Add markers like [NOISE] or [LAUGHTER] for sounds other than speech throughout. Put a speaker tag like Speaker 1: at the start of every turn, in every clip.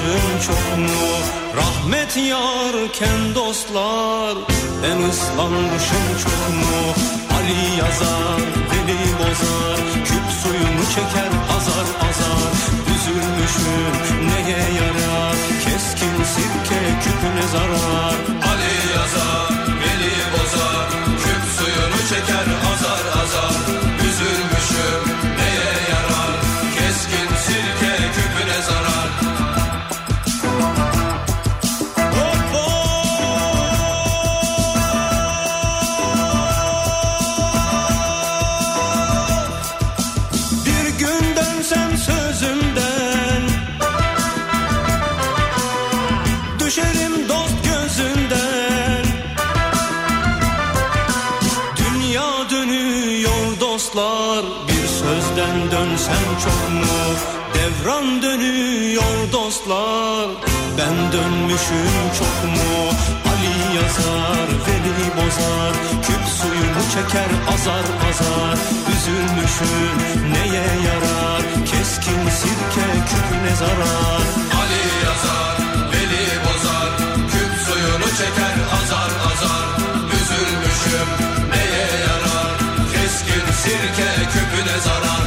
Speaker 1: ağlamışım çok mu? Rahmet yarken dostlar Ben ıslanmışım çok mu? Ali yazar, Veli bozar Küp suyunu çeker azar azar. Üzülmüşüm neye yarar? Keskin sirke küpüne zarar.
Speaker 2: Ali yazar,
Speaker 1: Devran dönüyor dostlar. Ben dönmüşüm çok mu? Ali yazar, Veli bozar. Küp suyunu çeker azar azar. Üzülmüşüm neye yarar? Keskin sirke küpüne zarar.
Speaker 2: Ali yazar, Veli bozar, küp suyunu çeker azar azar. Üzülmüşüm neye yarar, keskin sirke küpüne zarar.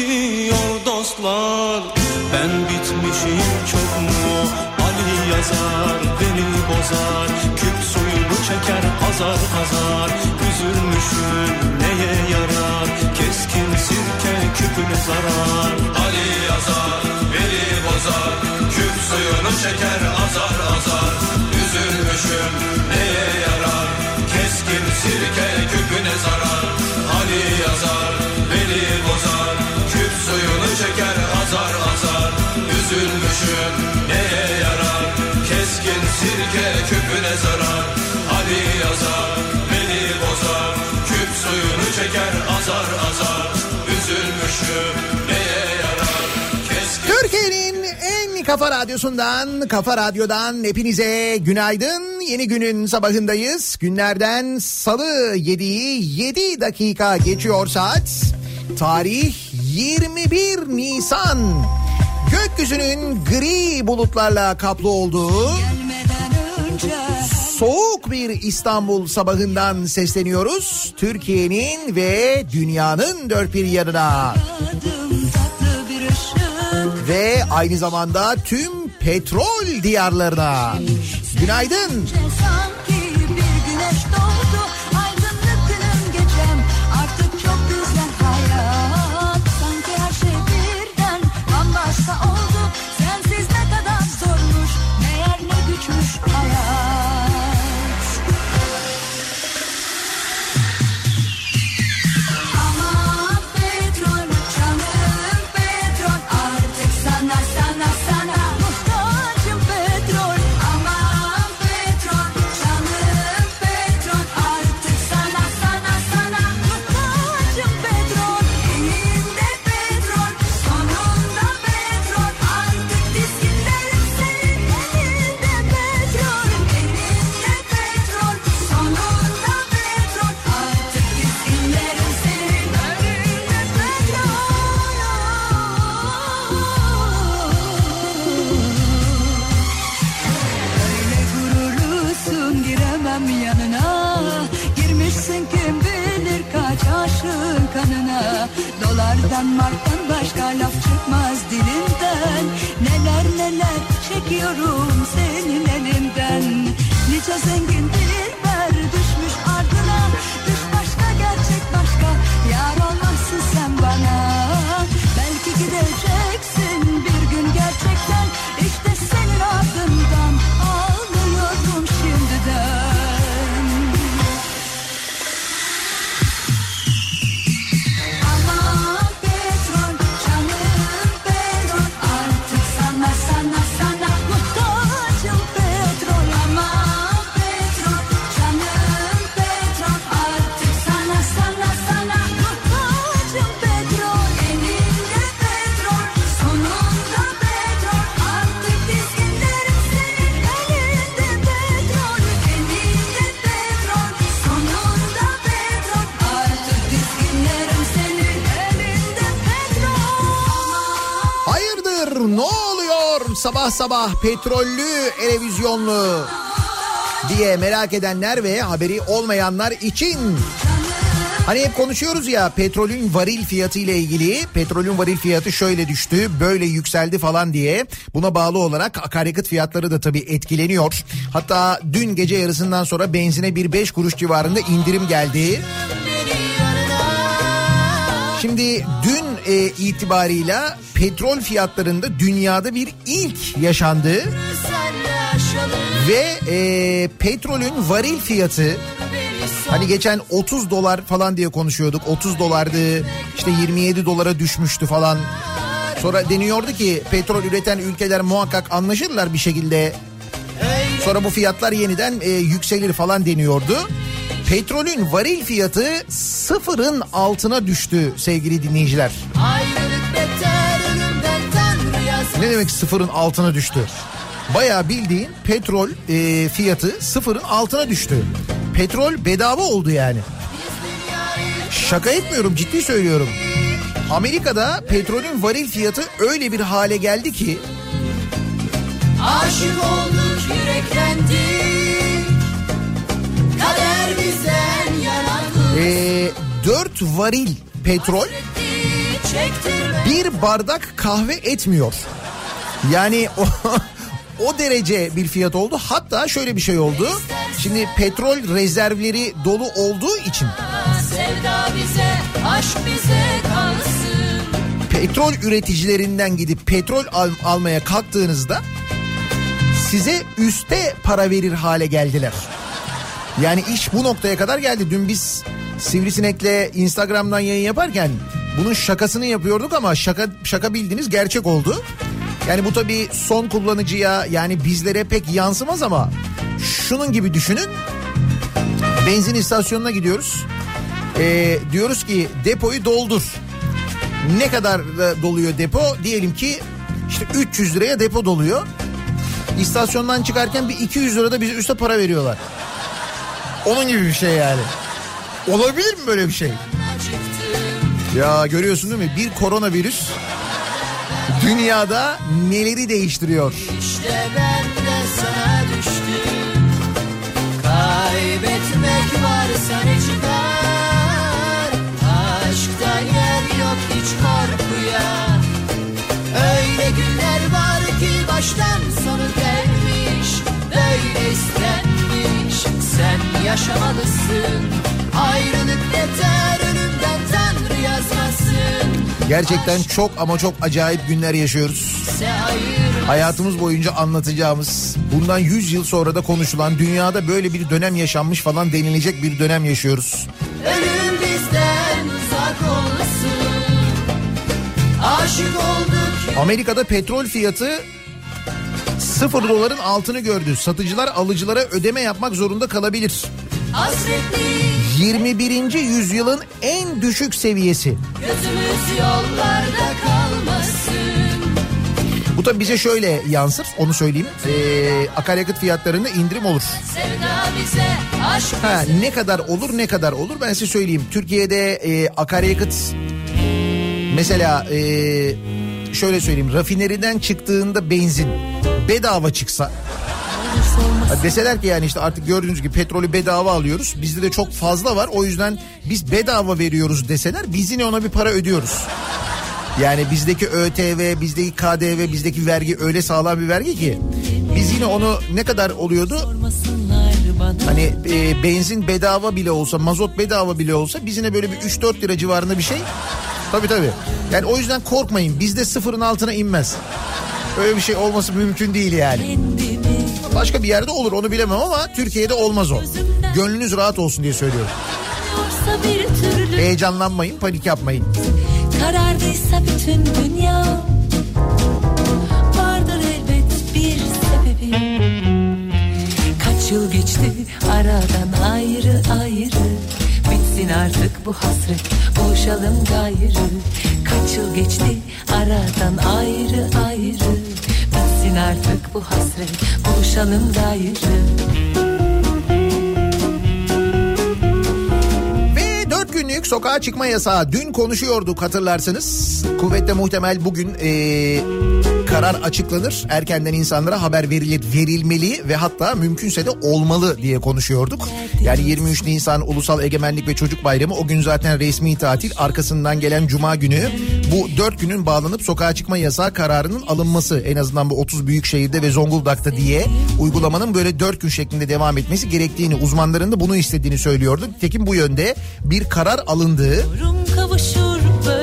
Speaker 1: Bitiyor dostlar. Ben bitmişim çok mu? Ali yazar beni bozar. Küp suyunu çeker azar azar Üzülmüşüm neye yarar? Keskin sirke küpüne zarar.
Speaker 2: Ali yazar, Veli bozar, küp suyunu çeker azar azar. Üzülmüşüm neye yarar, keskin sirke küpüne zarar. Ali yazar, zarar. Ali yazar, Veli bozar, küp suyunu çeker azar azar. Üzülmüşüm neye yarar, keskin
Speaker 3: Türkiye'nin en kafa radyosundan, kafa radyodan hepinize günaydın. Yeni günün sabahındayız. Günlerden salı 7'yi 7 dakika geçiyor saat. Tarih 21 Nisan. Gökyüzünün gri bulutlarla kaplı olduğu soğuk bir İstanbul sabahından sesleniyoruz. Türkiye'nin ve dünyanın dört bir yanına. Ve aynı zamanda tüm petrol diyarlarına. Günaydın.
Speaker 4: Sanki bir güneş doğdu Dolardan marktan başka laf çıkmaz dilinden? Neler neler çekiyorum senin elinden? Nice zengin dilber
Speaker 3: oluyor sabah sabah petrollü televizyonlu diye merak edenler ve haberi olmayanlar için Hani hep konuşuyoruz ya petrolün varil fiyatı ile ilgili petrolün varil fiyatı şöyle düştü böyle yükseldi falan diye buna bağlı olarak akaryakıt fiyatları da tabii etkileniyor. Hatta dün gece yarısından sonra benzine bir 5 kuruş civarında indirim geldi. Şimdi dün e, itibarıyla petrol fiyatlarında dünyada bir ilk yaşandı. Ve e, petrolün varil fiyatı hani geçen 30 dolar falan diye konuşuyorduk. 30 dolardı işte 27 dolara düşmüştü falan. Sonra deniyordu ki petrol üreten ülkeler muhakkak anlaşırlar bir şekilde. Sonra bu fiyatlar yeniden e, yükselir falan deniyordu. Petrolün varil fiyatı sıfırın altına düştü sevgili dinleyiciler. Ne demek sıfırın altına düştü? Bayağı bildiğin petrol e, fiyatı sıfırın altına düştü. Petrol bedava oldu yani. Şaka etmiyorum ciddi söylüyorum. Amerika'da petrolün varil fiyatı öyle bir hale geldi ki
Speaker 5: Aşık olduk yüreklendik yarattı
Speaker 3: e, 4 varil petrol bir bardak kahve etmiyor. Yani o, [LAUGHS] o derece bir fiyat oldu. Hatta şöyle bir şey oldu. Şimdi petrol rezervleri dolu olduğu için
Speaker 5: Sevda bize aşk bize kalsın
Speaker 3: petrol üreticilerinden gidip petrol al- almaya kalktığınızda size üste para verir hale geldiler. Yani iş bu noktaya kadar geldi. Dün biz Sivrisinek'le Instagram'dan yayın yaparken bunun şakasını yapıyorduk ama şaka şaka bildiğiniz gerçek oldu. Yani bu tabii son kullanıcıya yani bizlere pek yansımaz ama şunun gibi düşünün. Benzin istasyonuna gidiyoruz. Ee, diyoruz ki depoyu doldur. Ne kadar da doluyor depo? Diyelim ki işte 300 liraya depo doluyor. İstasyondan çıkarken bir 200 lira da bize üste para veriyorlar. Onun gibi bir şey yani. Olabilir mi böyle bir şey? Ya görüyorsun değil mi? Bir koronavirüs dünyada neleri değiştiriyor?
Speaker 5: İşte ben de sana düştüm Kaybetmek varsa ne çıkar Aşkta yer yok hiç korkuya Öyle günler var ki baştan yaşamalısın Ayrılık yeter önümden Tanrı yazmasın
Speaker 3: Gerçekten çok ama çok acayip günler yaşıyoruz. Hayatımız boyunca anlatacağımız, bundan 100 yıl sonra da konuşulan dünyada böyle bir dönem yaşanmış falan denilecek bir dönem yaşıyoruz.
Speaker 5: Ölüm bizden uzak olsun Aşık olduk
Speaker 3: Amerika'da petrol fiyatı 0 doların altını gördü. Satıcılar alıcılara ödeme yapmak zorunda kalabilir.
Speaker 5: Hasretli
Speaker 3: 21. yüzyılın en düşük seviyesi.
Speaker 5: Gözümüz yollarda kalmasın
Speaker 3: Bu da bize şöyle yansır onu söyleyeyim. Ee, akaryakıt fiyatlarında indirim olur.
Speaker 5: Bize
Speaker 3: Ha,
Speaker 5: bize
Speaker 3: ne kadar olur ne kadar olur ben size söyleyeyim. Türkiye'de e, akaryakıt mesela e, şöyle söyleyeyim rafineriden çıktığında benzin bedava çıksa Deseler ki yani işte artık gördüğünüz gibi petrolü bedava alıyoruz. Bizde de çok fazla var. O yüzden biz bedava veriyoruz deseler biz yine ona bir para ödüyoruz. Yani bizdeki ÖTV, bizdeki KDV, bizdeki vergi öyle sağlam bir vergi ki biz yine onu ne kadar oluyordu? Hani e, benzin bedava bile olsa, mazot bedava bile olsa biz yine böyle bir 3-4 lira civarında bir şey. Tabii tabii. Yani o yüzden korkmayın. Bizde sıfırın altına inmez. Öyle bir şey olması mümkün değil yani.
Speaker 6: kendimi
Speaker 3: Başka bir yerde olur onu bilemem ama Türkiye'de olmaz o. Gönlünüz rahat olsun diye söylüyorum. Heyecanlanmayın, panik yapmayın.
Speaker 6: karardıysa bütün dünya Vardır elbet bir sebebi Kaç yıl geçti aradan ayrı ayrı Bitsin artık bu hasret buluşalım gayrı Kaç yıl geçti aradan ayrı ayrı Bitsin artık bu hasret buluşalım gayrı
Speaker 3: günlük sokağa çıkma yasağı dün konuşuyorduk hatırlarsınız. Kuvvetle muhtemel bugün ee, karar açıklanır. Erkenden insanlara haber verilir, verilmeli ve hatta mümkünse de olmalı diye konuşuyorduk. Yani 23 Nisan Ulusal Egemenlik ve Çocuk Bayramı o gün zaten resmi tatil. Arkasından gelen Cuma günü bu 4 günün bağlanıp sokağa çıkma yasağı kararının alınması en azından bu 30 büyük şehirde ve Zonguldak'ta diye uygulamanın böyle 4 gün şeklinde devam etmesi gerektiğini uzmanların da bunu istediğini söylüyordu. Tekin bu yönde bir karar alındığı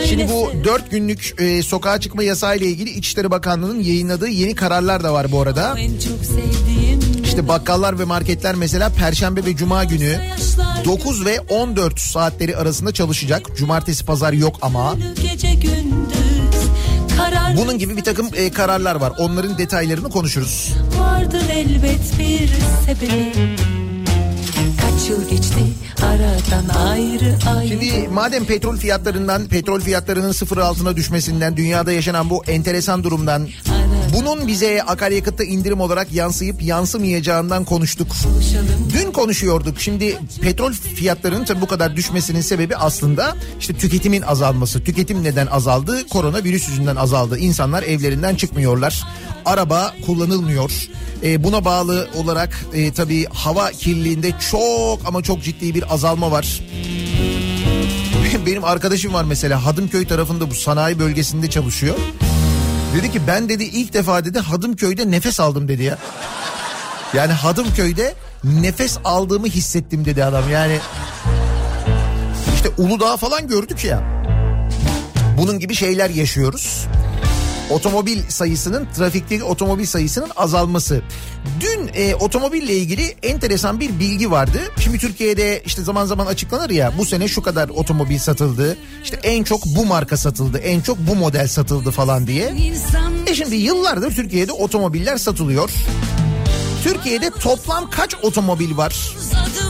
Speaker 3: Şimdi bu 4 günlük e, sokağa çıkma yasağı ile ilgili İçişleri Bakanlığı'nın yayınladığı yeni kararlar da var bu arada. İşte bakkallar ve marketler mesela Perşembe ve Cuma günü 9 ve 14 saatleri arasında çalışacak. Cumartesi pazar yok ama. Bunun gibi bir takım e, kararlar var. Onların detaylarını konuşuruz.
Speaker 7: vardır elbet bir sebebi Kaç yıl geçti aradan ayrı ayrı
Speaker 3: Şimdi madem petrol fiyatlarından, petrol fiyatlarının sıfır altına düşmesinden, dünyada yaşanan bu enteresan durumdan, bunun bize akaryakıtta indirim olarak yansıyıp yansımayacağından konuştuk. Dün konuşuyorduk. Şimdi petrol fiyatlarının tabii bu kadar düşmesinin sebebi aslında işte tüketimin azalması. Tüketim neden azaldı? Koronavirüs yüzünden azaldı. İnsanlar evlerinden çıkmıyorlar. Araba kullanılmıyor. E, buna bağlı olarak e, tabii hava kirliliğinde çok ama çok ciddi bir azalma var. [LAUGHS] Benim arkadaşım var mesela Hadımköy tarafında bu sanayi bölgesinde çalışıyor. Dedi ki ben dedi ilk defa dedi Hadımköy'de nefes aldım dedi ya. Yani Hadımköy'de nefes aldığımı hissettim dedi adam yani. İşte Uludağ falan gördük ya. Bunun gibi şeyler yaşıyoruz. Otomobil sayısının trafikteki otomobil sayısının azalması. Dün e, otomobille ilgili enteresan bir bilgi vardı. Şimdi Türkiye'de işte zaman zaman açıklanır ya bu sene şu kadar otomobil satıldı. İşte en çok bu marka satıldı, en çok bu model satıldı falan diye. E şimdi yıllardır Türkiye'de otomobiller satılıyor. Türkiye'de toplam kaç otomobil var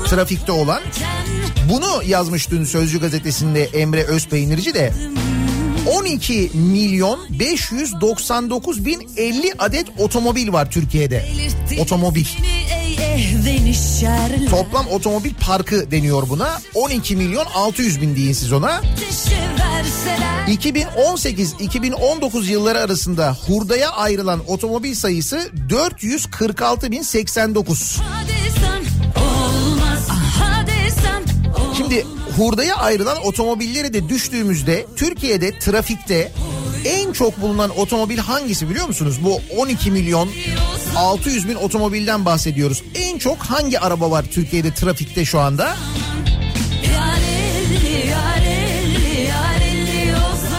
Speaker 3: trafikte olan? Bunu yazmış dün Sözcü gazetesinde Emre Özpeynirci de. 12 milyon 599 bin 50 adet otomobil var Türkiye'de. Otomobil. Toplam otomobil parkı deniyor buna. 12 milyon 600 bin deyin siz ona. 2018-2019 yılları arasında hurdaya ayrılan otomobil sayısı 446 bin 89. Şimdi hurdaya ayrılan otomobilleri de düştüğümüzde Türkiye'de trafikte en çok bulunan otomobil hangisi biliyor musunuz? Bu 12 milyon 600 bin otomobilden bahsediyoruz. En çok hangi araba var Türkiye'de trafikte şu anda?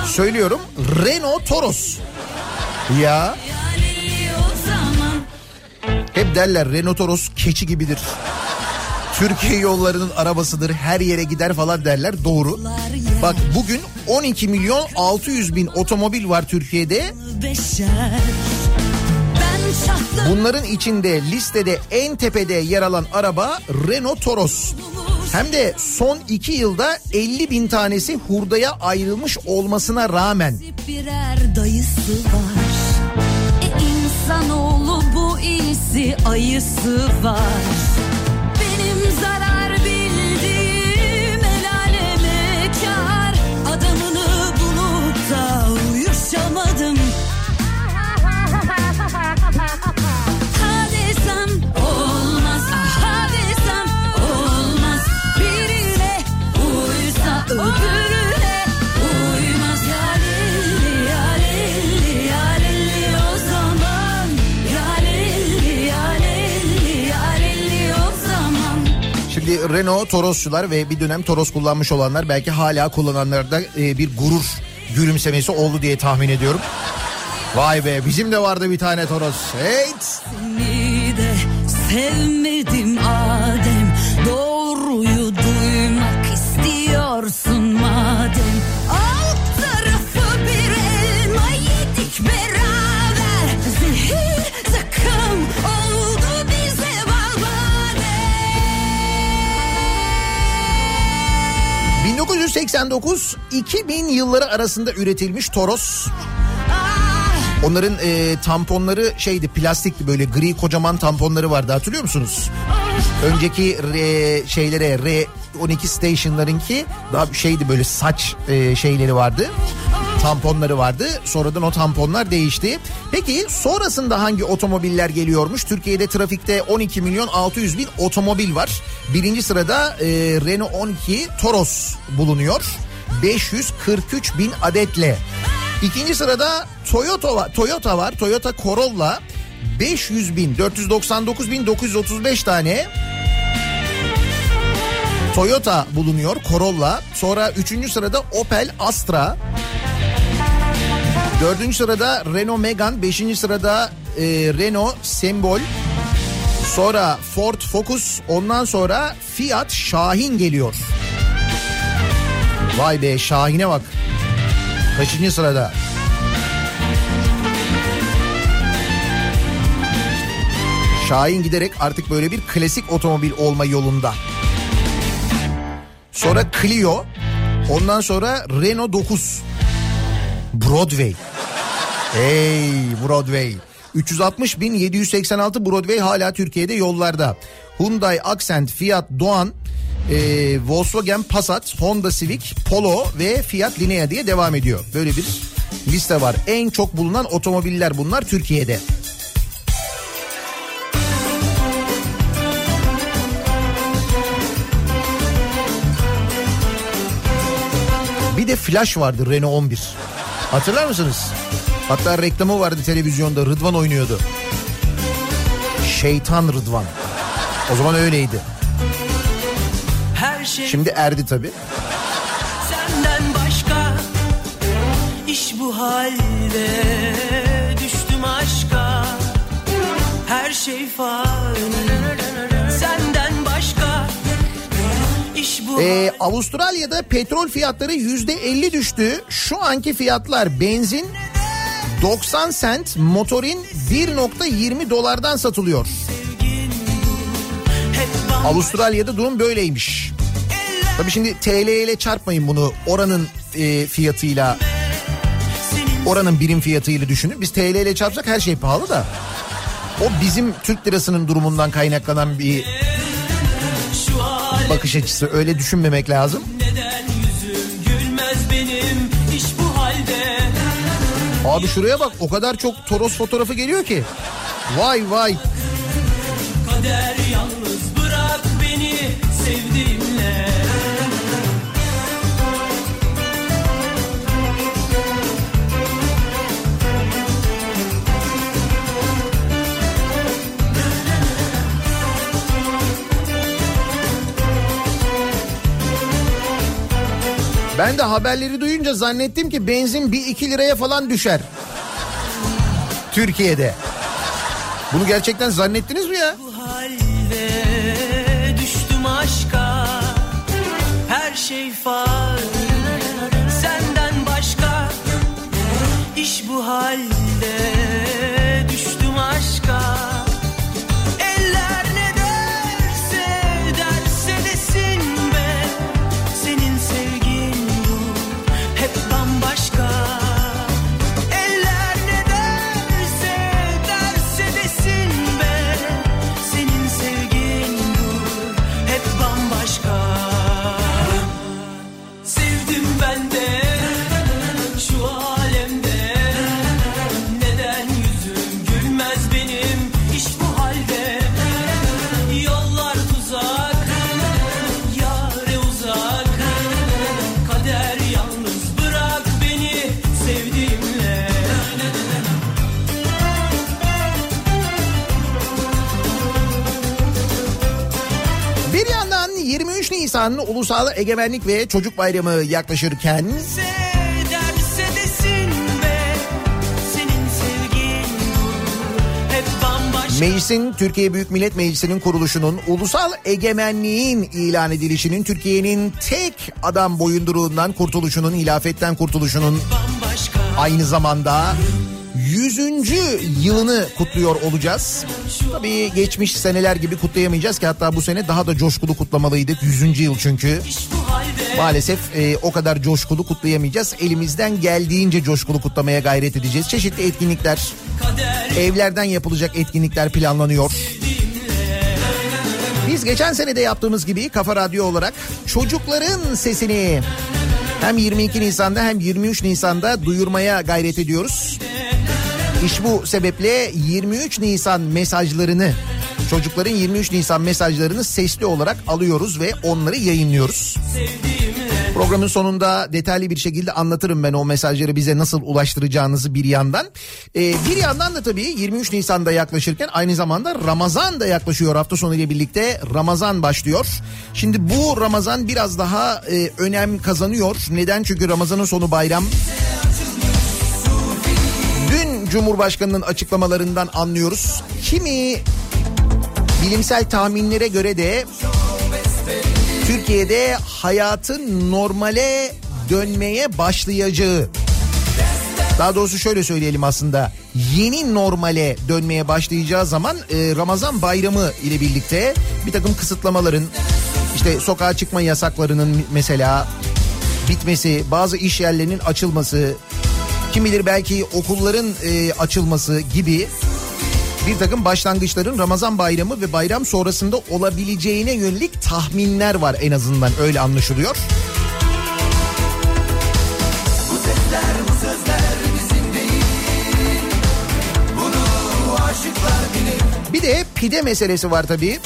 Speaker 3: Söylüyorum Renault Toros. Ya hep derler Renault Toros keçi gibidir. Türkiye yollarının arabasıdır her yere gider falan derler doğru. Bak bugün 12 milyon 600 bin otomobil var Türkiye'de. Bunların içinde listede en tepede yer alan araba Renault Toros. Hem de son iki yılda 50 bin tanesi hurdaya ayrılmış olmasına rağmen.
Speaker 4: Birer dayısı var. E insanoğlu bu iyisi ayısı var.
Speaker 3: Şimdi Renault Torosçular ve bir dönem Toros kullanmış olanlar belki hala kullananlarda e, bir gurur gülümsemesi oldu diye tahmin ediyorum. Vay be bizim de vardı bir tane Toros. Heyt.
Speaker 4: Seni de sevmedim
Speaker 3: 1989-2000 yılları arasında üretilmiş Toros. Onların e, tamponları şeydi plastikti böyle gri kocaman tamponları vardı hatırlıyor musunuz? Önceki R, şeylere R12 stationlarınki daha şeydi böyle saç e, şeyleri vardı. Tamponları vardı. Sonradan o tamponlar değişti. Peki sonrasında hangi otomobiller geliyormuş? Türkiye'de trafikte 12 milyon 600 bin otomobil var. Birinci sırada e, Renault 12 Toros bulunuyor. 543 bin adetle. İkinci sırada Toyota var, Toyota var. Toyota Corolla 500 bin 499 bin 935 tane Toyota bulunuyor Corolla. Sonra üçüncü sırada Opel Astra. Dördüncü sırada Renault Megane. Beşinci sırada e, Renault Sembol. Sonra Ford Focus. Ondan sonra Fiat Şahin geliyor. Vay be Şahin'e bak. Kaçıncı sırada? Şahin giderek artık böyle bir klasik otomobil olma yolunda. Sonra Clio. Ondan sonra Renault 9. Broadway. Hey Broadway. 360 bin 786 Broadway hala Türkiye'de yollarda. Hyundai Accent, Fiat Doğan, e, Volkswagen Passat, Honda Civic, Polo ve Fiat Linea diye devam ediyor. Böyle bir liste var. En çok bulunan otomobiller bunlar Türkiye'de. Bir de Flash vardı Renault 11. Hatırlar mısınız? Hatta reklamı vardı televizyonda Rıdvan oynuyordu. Şeytan Rıdvan. O zaman öyleydi.
Speaker 8: Her şey
Speaker 3: Şimdi erdi tabii.
Speaker 8: senden başka iş bu halde düştüm aşka her şey fani
Speaker 3: Ee, Avustralya'da petrol fiyatları yüzde 50 düştü. Şu anki fiyatlar benzin 90 sent, motorin 1.20 dolardan satılıyor. Avustralya'da durum böyleymiş. Tabii şimdi TL ile çarpmayın bunu oranın e, fiyatıyla oranın birim fiyatıyla düşünün. Biz TL ile çarpsak her şey pahalı da. O bizim Türk lirasının durumundan kaynaklanan bir bakış açısı. Öyle düşünmemek lazım.
Speaker 8: benim
Speaker 3: Abi şuraya bak o kadar çok Toros fotoğrafı geliyor ki. Vay vay.
Speaker 8: kader yalnız
Speaker 3: Ben de haberleri duyunca zannettim ki benzin bir iki liraya falan düşer. Türkiye'de. Bunu gerçekten zannettiniz mi ya?
Speaker 8: Bu halde düştüm aşka Her şey fani
Speaker 3: 23 Nisan Ulusal Egemenlik ve Çocuk Bayramı yaklaşırken Meclisin Türkiye Büyük Millet Meclisi'nin kuruluşunun ulusal egemenliğin ilan edilişinin Türkiye'nin tek adam boyunduruğundan kurtuluşunun, hilafetten kurtuluşunun aynı zamanda 100. yılını kutluyor olacağız. Tabii geçmiş seneler gibi kutlayamayacağız ki hatta bu sene daha da coşkulu kutlamalıydık. 100. yıl çünkü. Maalesef e, o kadar coşkulu kutlayamayacağız. Elimizden geldiğince coşkulu kutlamaya gayret edeceğiz. Çeşitli etkinlikler, evlerden yapılacak etkinlikler planlanıyor. Biz geçen sene de yaptığımız gibi Kafa Radyo olarak çocukların sesini hem 22 Nisan'da hem 23 Nisan'da duyurmaya gayret ediyoruz. İş bu sebeple 23 Nisan mesajlarını çocukların 23 Nisan mesajlarını sesli olarak alıyoruz ve onları yayınlıyoruz. Programın sonunda detaylı bir şekilde anlatırım ben o mesajları bize nasıl ulaştıracağınızı bir yandan. Ee, bir yandan da tabii 23 Nisan'da yaklaşırken aynı zamanda Ramazan da yaklaşıyor hafta sonu ile birlikte Ramazan başlıyor. Şimdi bu Ramazan biraz daha e, önem kazanıyor. Neden? Çünkü Ramazan'ın sonu bayram. Cumhurbaşkanı'nın açıklamalarından anlıyoruz. Kimi bilimsel tahminlere göre de Türkiye'de hayatın normale dönmeye başlayacağı daha doğrusu şöyle söyleyelim aslında yeni normale dönmeye başlayacağı zaman e, Ramazan bayramı ile birlikte bir takım kısıtlamaların işte sokağa çıkma yasaklarının mesela bitmesi bazı iş yerlerinin açılması kim bilir belki okulların e, açılması gibi bir takım başlangıçların Ramazan bayramı ve bayram sonrasında olabileceğine yönelik tahminler var en azından öyle anlaşılıyor. Bir de pide meselesi var tabii.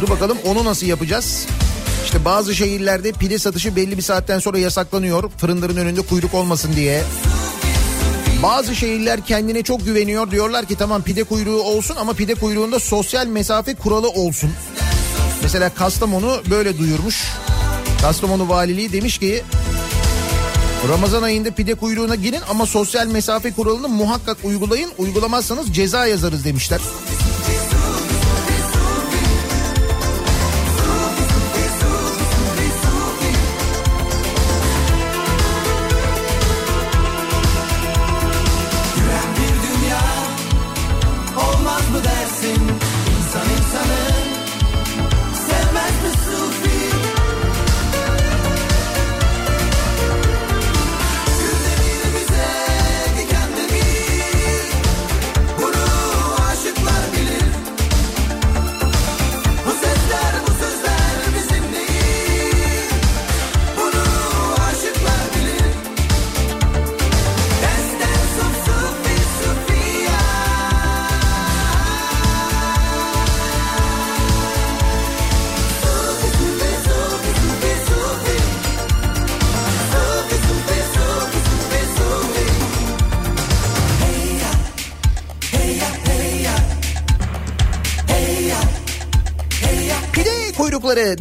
Speaker 3: Dur bakalım onu nasıl yapacağız? İşte bazı şehirlerde pide satışı belli bir saatten sonra yasaklanıyor. Fırınların önünde kuyruk olmasın diye. Bazı şehirler kendine çok güveniyor. Diyorlar ki tamam pide kuyruğu olsun ama pide kuyruğunda sosyal mesafe kuralı olsun. Mesela Kastamonu böyle duyurmuş. Kastamonu valiliği demiş ki Ramazan ayında pide kuyruğuna girin ama sosyal mesafe kuralını muhakkak uygulayın. Uygulamazsanız ceza yazarız demişler.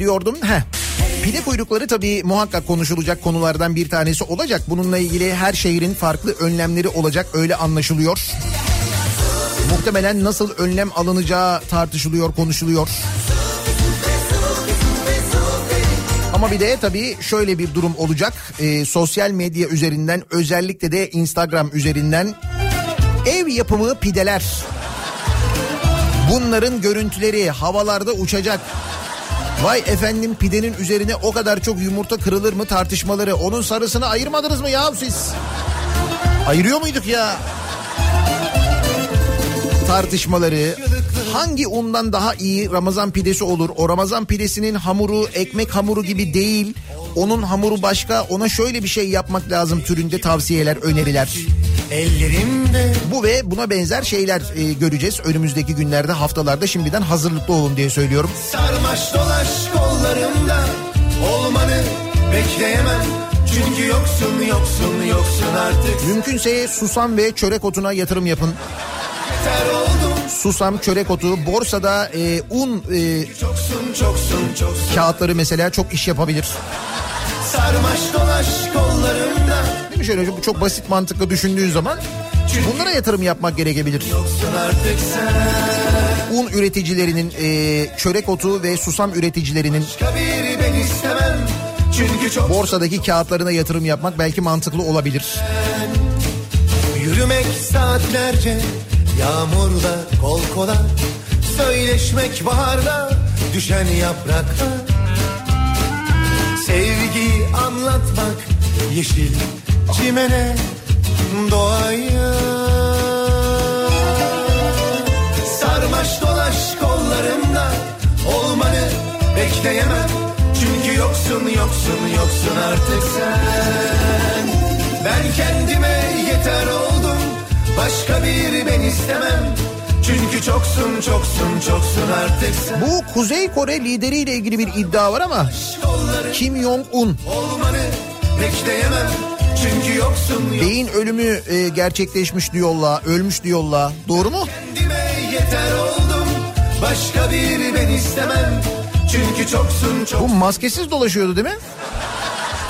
Speaker 3: Diyordum. Heh. Pide kuyrukları tabii muhakkak konuşulacak konulardan bir tanesi olacak. Bununla ilgili her şehrin farklı önlemleri olacak öyle anlaşılıyor. Muhtemelen nasıl önlem alınacağı tartışılıyor, konuşuluyor. Ama bir de tabii şöyle bir durum olacak. Ee, sosyal medya üzerinden özellikle de Instagram üzerinden ev yapımı pideler Bunların görüntüleri havalarda uçacak. Vay efendim pidenin üzerine o kadar çok yumurta kırılır mı tartışmaları. Onun sarısını ayırmadınız mı ya siz? Ayırıyor muyduk ya? Tartışmaları. Hangi undan daha iyi Ramazan pidesi olur? O Ramazan pidesinin hamuru ekmek hamuru gibi değil. Onun hamuru başka. Ona şöyle bir şey yapmak lazım türünde tavsiyeler, öneriler.
Speaker 5: Ellerimde
Speaker 3: Bu ve buna benzer şeyler e, göreceğiz önümüzdeki günlerde haftalarda şimdiden hazırlıklı olun diye söylüyorum.
Speaker 5: sarmaş dolaş kollarımda Olmanı bekleyemem Çünkü yoksun yoksun yoksun artık
Speaker 3: Mümkünse susam ve çörek otuna yatırım yapın.
Speaker 5: Ter oldum
Speaker 3: Susam, çörek otu, borsada e, un e,
Speaker 5: Çoksun çoksun çoksun
Speaker 3: kağıtları mesela çok iş yapabilir.
Speaker 5: Sarmaş dolaş kollarımda
Speaker 3: Mi şöyle çok, basit mantıkla düşündüğün zaman bunlara yatırım yapmak gerekebilir. Un üreticilerinin, e, çörek otu ve susam üreticilerinin borsadaki kağıtlarına yatırım yapmak belki mantıklı olabilir.
Speaker 5: Yürümek saatlerce Yağmurda kol kola Söyleşmek baharda Düşen yaprakta Sevgiyi anlatmak Yeşil çimene Doğaya Sarmaş dolaş kollarımda Olmanı bekleyemem. Çünkü yoksun yoksun yoksun artık sen. Ben kendime yeter oldum Başka bir ben istemem. Çünkü çoksun çoksun çoksun artık sen.
Speaker 3: Bu Kuzey Kore lideriyle ilgili bir iddia var ama Kim Jong-un.
Speaker 5: olmanı bekleyemem Çünkü yoksun yok
Speaker 3: beyin ölümü e, gerçekleşmiş diyorlar, ölmüş diyorlar. Doğru mu?
Speaker 5: Kendime yeter oldum Başka bir ben istemem Çünkü çoksun çok
Speaker 3: Bu maskesiz dolaşıyordu değil mi?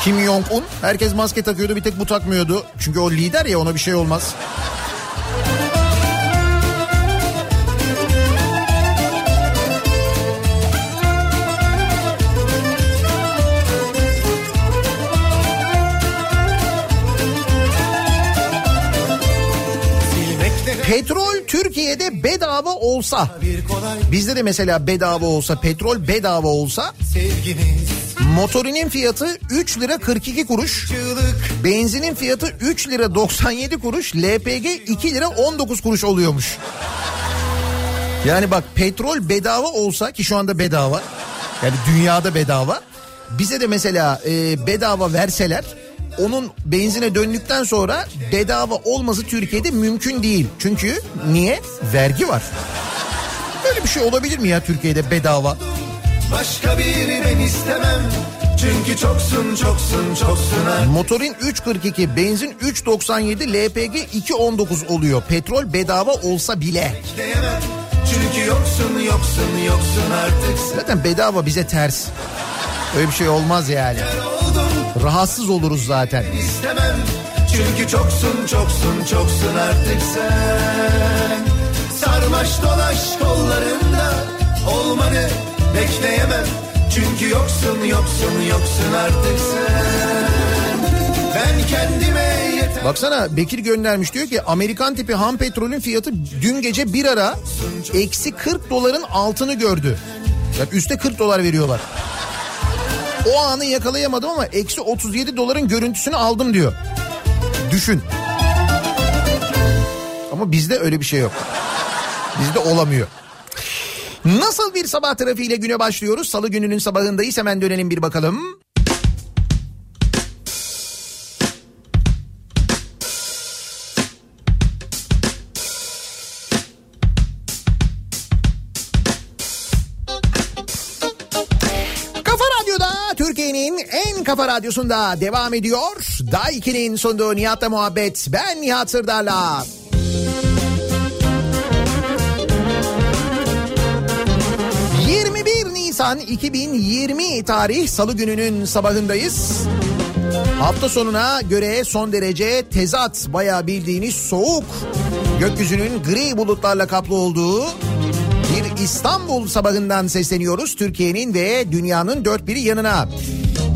Speaker 3: Kim Jong-un. Herkes maske takıyordu bir tek bu takmıyordu. Çünkü o lider ya ona bir şey olmaz. Petrol Türkiye'de bedava olsa bizde de mesela bedava olsa petrol bedava olsa motorinin fiyatı 3 lira 42 kuruş benzinin fiyatı 3 lira 97 kuruş LPG 2 lira 19 kuruş oluyormuş. Yani bak petrol bedava olsa ki şu anda bedava yani dünyada bedava bize de mesela e, bedava verseler onun benzine döndükten sonra bedava olması Türkiye'de mümkün değil. Çünkü niye? Vergi var. Böyle bir şey olabilir mi ya Türkiye'de bedava?
Speaker 5: Başka bir ben istemem Çünkü çoksun çoksun çoksun artık
Speaker 3: Motorin 3.42, benzin 3.97, LPG 2.19 oluyor. Petrol bedava olsa bile.
Speaker 5: Çünkü yoksun yoksun yoksun artık
Speaker 3: Zaten bedava bize ters. Öyle bir şey olmaz yani.
Speaker 5: oldum
Speaker 3: Rahatsız oluruz zaten.
Speaker 5: istemem Çünkü çoksun çoksun çoksun artık sen Sarmaş dolaş kollarında Olmanı bekleyemem Çünkü yoksun yoksun yoksun artık sen Ben kendime
Speaker 3: Baksana Bekir göndermiş diyor ki Amerikan tipi ham petrolün fiyatı dün gece bir ara eksi 40 doların altını gördü. Yani üste 40 dolar veriyorlar. O anı yakalayamadım ama eksi 37 doların görüntüsünü aldım diyor. Düşün. Ama bizde öyle bir şey yok. Bizde olamıyor. Nasıl bir sabah trafiğiyle güne başlıyoruz? Salı gününün sabahındayız hemen dönelim bir bakalım. Kafa radyosunda devam ediyor. Daiki'nin sunduğu Nihat'la muhabbet. Ben Nihat Sırdar'la. ...21 Nisan 2020 tarih salı gününün sabahındayız. Hafta sonuna göre son derece tezat bayağı bildiğiniz soğuk... ...gökyüzünün gri bulutlarla kaplı olduğu... Bir İstanbul sabahından sesleniyoruz Türkiye'nin ve dünyanın dört biri yanına.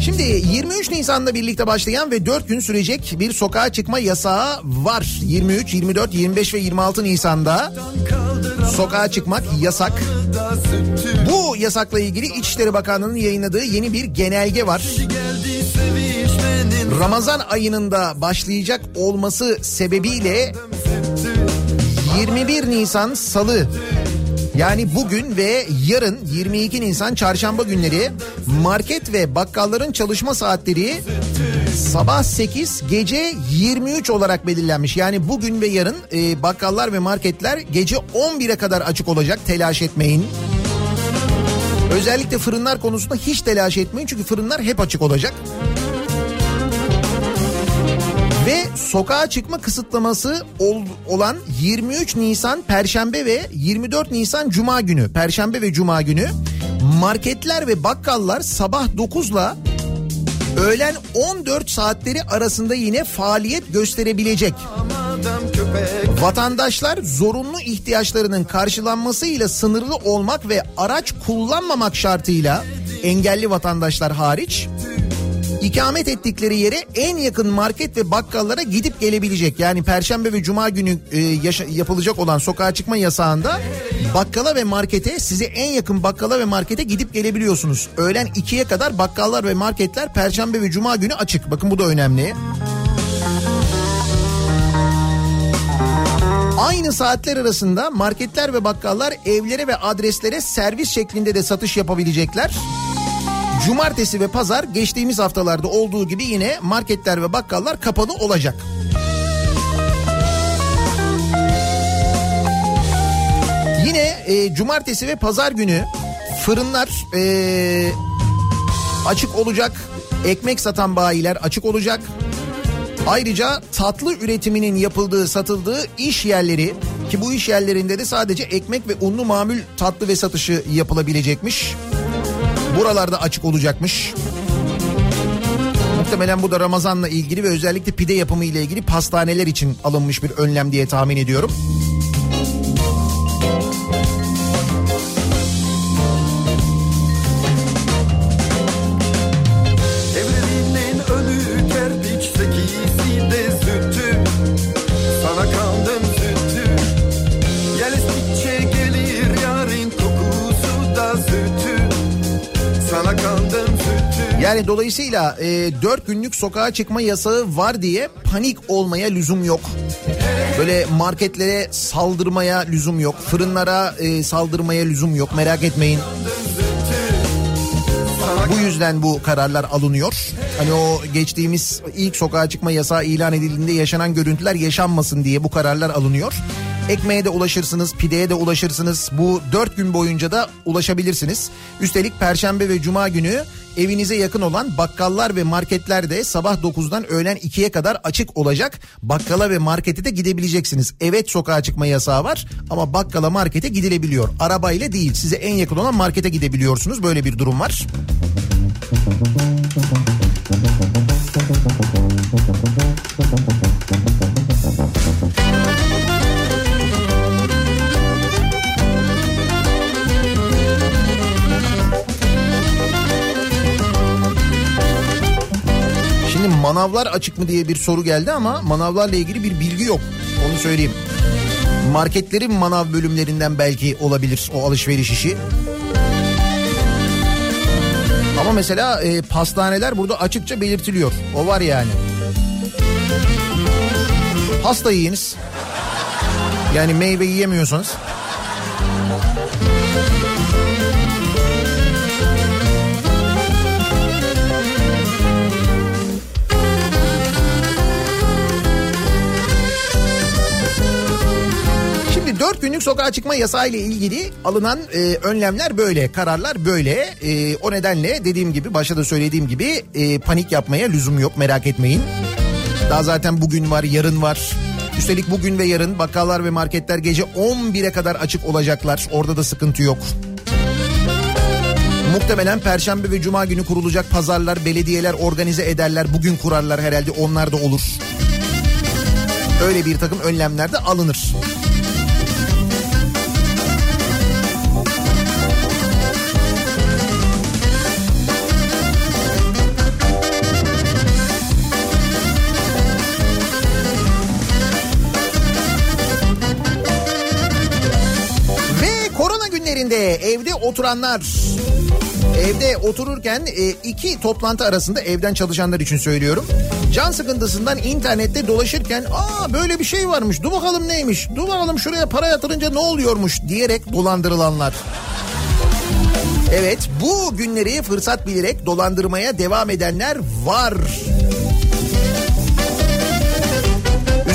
Speaker 3: Şimdi 23 Nisan'da birlikte başlayan ve 4 gün sürecek bir sokağa çıkma yasağı var. 23, 24, 25 ve 26 Nisan'da sokağa çıkmak yasak. Bu yasakla ilgili İçişleri Bakanlığı'nın yayınladığı yeni bir genelge var. Ramazan ayının da başlayacak olması sebebiyle 21 Nisan Salı yani bugün ve yarın 22 Nisan çarşamba günleri market ve bakkalların çalışma saatleri sabah 8 gece 23 olarak belirlenmiş. Yani bugün ve yarın e, bakkallar ve marketler gece 11'e kadar açık olacak telaş etmeyin. Özellikle fırınlar konusunda hiç telaş etmeyin çünkü fırınlar hep açık olacak. Ve sokağa çıkma kısıtlaması ol- olan 23 Nisan Perşembe ve 24 Nisan Cuma günü, Perşembe ve Cuma günü marketler ve bakkallar sabah 9'la öğlen 14 saatleri arasında yine faaliyet gösterebilecek. Vatandaşlar zorunlu ihtiyaçlarının karşılanmasıyla sınırlı olmak ve araç kullanmamak şartıyla engelli vatandaşlar hariç ikamet ettikleri yere en yakın market ve bakkallara gidip gelebilecek. Yani perşembe ve cuma günü e, yaşa- yapılacak olan sokağa çıkma yasağında bakkala ve markete size en yakın bakkala ve markete gidip gelebiliyorsunuz. Öğlen 2'ye kadar bakkallar ve marketler perşembe ve cuma günü açık. Bakın bu da önemli. Aynı saatler arasında marketler ve bakkallar evlere ve adreslere servis şeklinde de satış yapabilecekler. Cumartesi ve pazar geçtiğimiz haftalarda olduğu gibi yine marketler ve bakkallar kapalı olacak. Yine e, cumartesi ve pazar günü fırınlar e, açık olacak. Ekmek satan bayiler açık olacak. Ayrıca tatlı üretiminin yapıldığı, satıldığı iş yerleri ki bu iş yerlerinde de sadece ekmek ve unlu mamul tatlı ve satışı yapılabilecekmiş. Buralarda açık olacakmış. Muhtemelen bu da Ramazan'la ilgili ve özellikle pide yapımı ile ilgili pastaneler için alınmış bir önlem diye tahmin ediyorum. Yani dolayısıyla e, 4 günlük sokağa çıkma yasağı var diye panik olmaya lüzum yok. Böyle marketlere saldırmaya lüzum yok. Fırınlara e, saldırmaya lüzum yok. Merak etmeyin. Bu yüzden bu kararlar alınıyor. Hani o geçtiğimiz ilk sokağa çıkma yasağı ilan edildiğinde yaşanan görüntüler yaşanmasın diye bu kararlar alınıyor. Ekmeğe de ulaşırsınız, pideye de ulaşırsınız. Bu dört gün boyunca da ulaşabilirsiniz. Üstelik perşembe ve cuma günü evinize yakın olan bakkallar ve marketler de sabah 9'dan öğlen 2'ye kadar açık olacak. Bakkala ve markete de gidebileceksiniz. Evet sokağa çıkma yasağı var ama bakkala markete gidilebiliyor. Arabayla değil size en yakın olan markete gidebiliyorsunuz. Böyle bir durum var. Manavlar açık mı diye bir soru geldi ama manavlarla ilgili bir bilgi yok. Onu söyleyeyim. Marketlerin manav bölümlerinden belki olabilir o alışveriş işi. Ama mesela e, pastaneler burada açıkça belirtiliyor. O var yani. Pasta yiyiniz. Yani meyve yiyemiyorsanız. 4 günlük sokağa çıkma yasağı ile ilgili alınan e, önlemler böyle, kararlar böyle. E, o nedenle dediğim gibi başta da söylediğim gibi e, panik yapmaya lüzum yok merak etmeyin. Daha zaten bugün var, yarın var. Üstelik bugün ve yarın bakkallar ve marketler gece 11'e kadar açık olacaklar. Orada da sıkıntı yok. Muhtemelen perşembe ve cuma günü kurulacak pazarlar, belediyeler organize ederler. Bugün kurarlar herhalde onlar da olur. Öyle bir takım önlemler de alınır. Günlerinde evde oturanlar Evde otururken e, iki toplantı arasında evden çalışanlar için söylüyorum. Can sıkıntısından internette dolaşırken aa böyle bir şey varmış dur bakalım neymiş dur bakalım şuraya para yatırınca ne oluyormuş diyerek dolandırılanlar. Evet bu günleri fırsat bilerek dolandırmaya devam edenler var.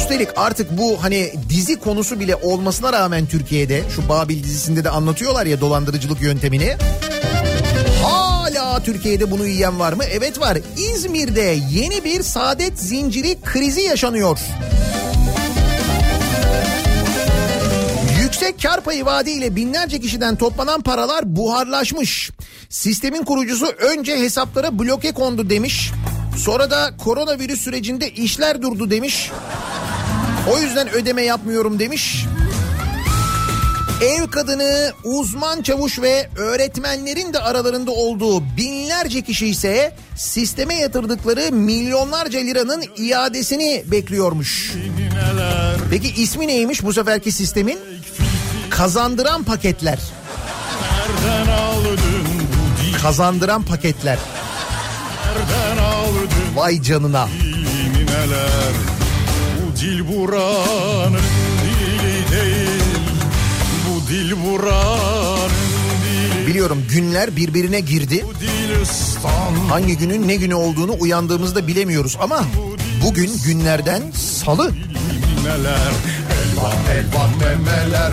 Speaker 3: Üstelik artık bu hani dizi konusu bile olmasına rağmen Türkiye'de şu Babil dizisinde de anlatıyorlar ya dolandırıcılık yöntemini. Hala Türkiye'de bunu yiyen var mı? Evet var. İzmir'de yeni bir saadet zinciri krizi yaşanıyor. Yüksek kar payı vaadiyle binlerce kişiden toplanan paralar buharlaşmış. Sistemin kurucusu önce hesaplara bloke kondu demiş. Sonra da koronavirüs sürecinde işler durdu demiş. O yüzden ödeme yapmıyorum demiş. Ev kadını, uzman çavuş ve öğretmenlerin de aralarında olduğu binlerce kişi ise sisteme yatırdıkları milyonlarca liranın iadesini bekliyormuş. Peki ismi neymiş bu seferki sistemin? Kazandıran paketler. Kazandıran paketler. Vay canına.
Speaker 9: neler dil buranın dili değil Bu dil buranın dili
Speaker 3: Biliyorum günler birbirine girdi. Hangi günün ne günü olduğunu uyandığımızda bilemiyoruz ama bugün günlerden salı.
Speaker 9: Elvan elvan memeler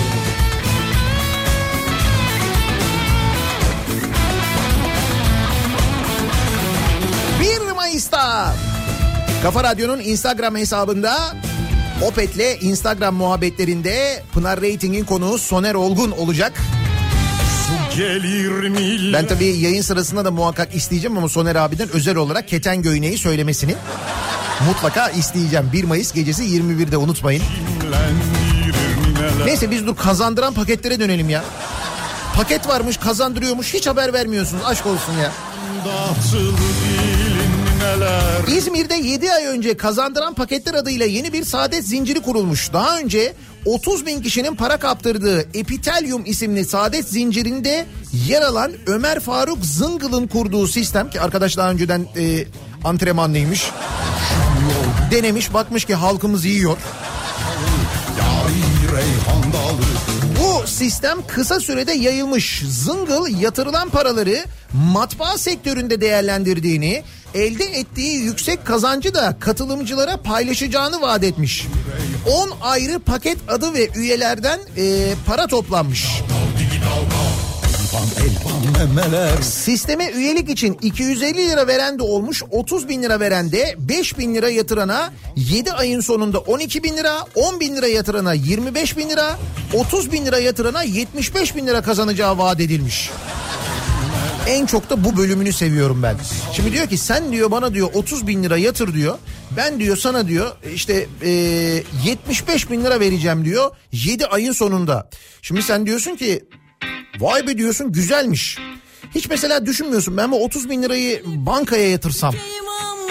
Speaker 3: Mayıs'ta Kafa Radyo'nun Instagram hesabında Opet'le Instagram muhabbetlerinde Pınar Rating'in konuğu Soner Olgun olacak. Ben tabii yayın sırasında da muhakkak isteyeceğim ama Soner abiden özel olarak Keten Göğneği söylemesini mutlaka isteyeceğim. 1 Mayıs gecesi 21'de unutmayın. Neyse biz dur kazandıran paketlere dönelim ya. Paket varmış kazandırıyormuş hiç haber vermiyorsunuz aşk olsun ya.
Speaker 9: Dağıtılır dilin neler
Speaker 3: İzmir'de 7 ay önce kazandıran paketler adıyla yeni bir saadet zinciri kurulmuş. Daha önce 30 bin kişinin para kaptırdığı Epitelium isimli saadet zincirinde yer alan Ömer Faruk Zıngıl'ın kurduğu sistem ki arkadaş daha önceden e, antrenmanlıymış. Denemiş bakmış ki halkımız yiyor. Bu sistem kısa sürede yayılmış. Zıngıl yatırılan paraları matbaa sektöründe değerlendirdiğini, elde ettiği yüksek kazancı da katılımcılara paylaşacağını vaat etmiş. 10 ayrı paket adı ve üyelerden e, para toplanmış. Sisteme üyelik için 250 lira veren de olmuş, 30 bin lira veren de 5 bin lira yatırana 7 ayın sonunda 12 bin lira, 10 bin lira yatırana 25 bin lira, 30 bin lira yatırana 75 bin lira kazanacağı vaat edilmiş. En çok da bu bölümünü seviyorum ben. Şimdi diyor ki sen diyor bana diyor 30 bin lira yatır diyor. Ben diyor sana diyor işte e, 75 bin lira vereceğim diyor 7 ayın sonunda. Şimdi sen diyorsun ki Vay be diyorsun güzelmiş. Hiç mesela düşünmüyorsun ben bu 30 bin lirayı bankaya yatırsam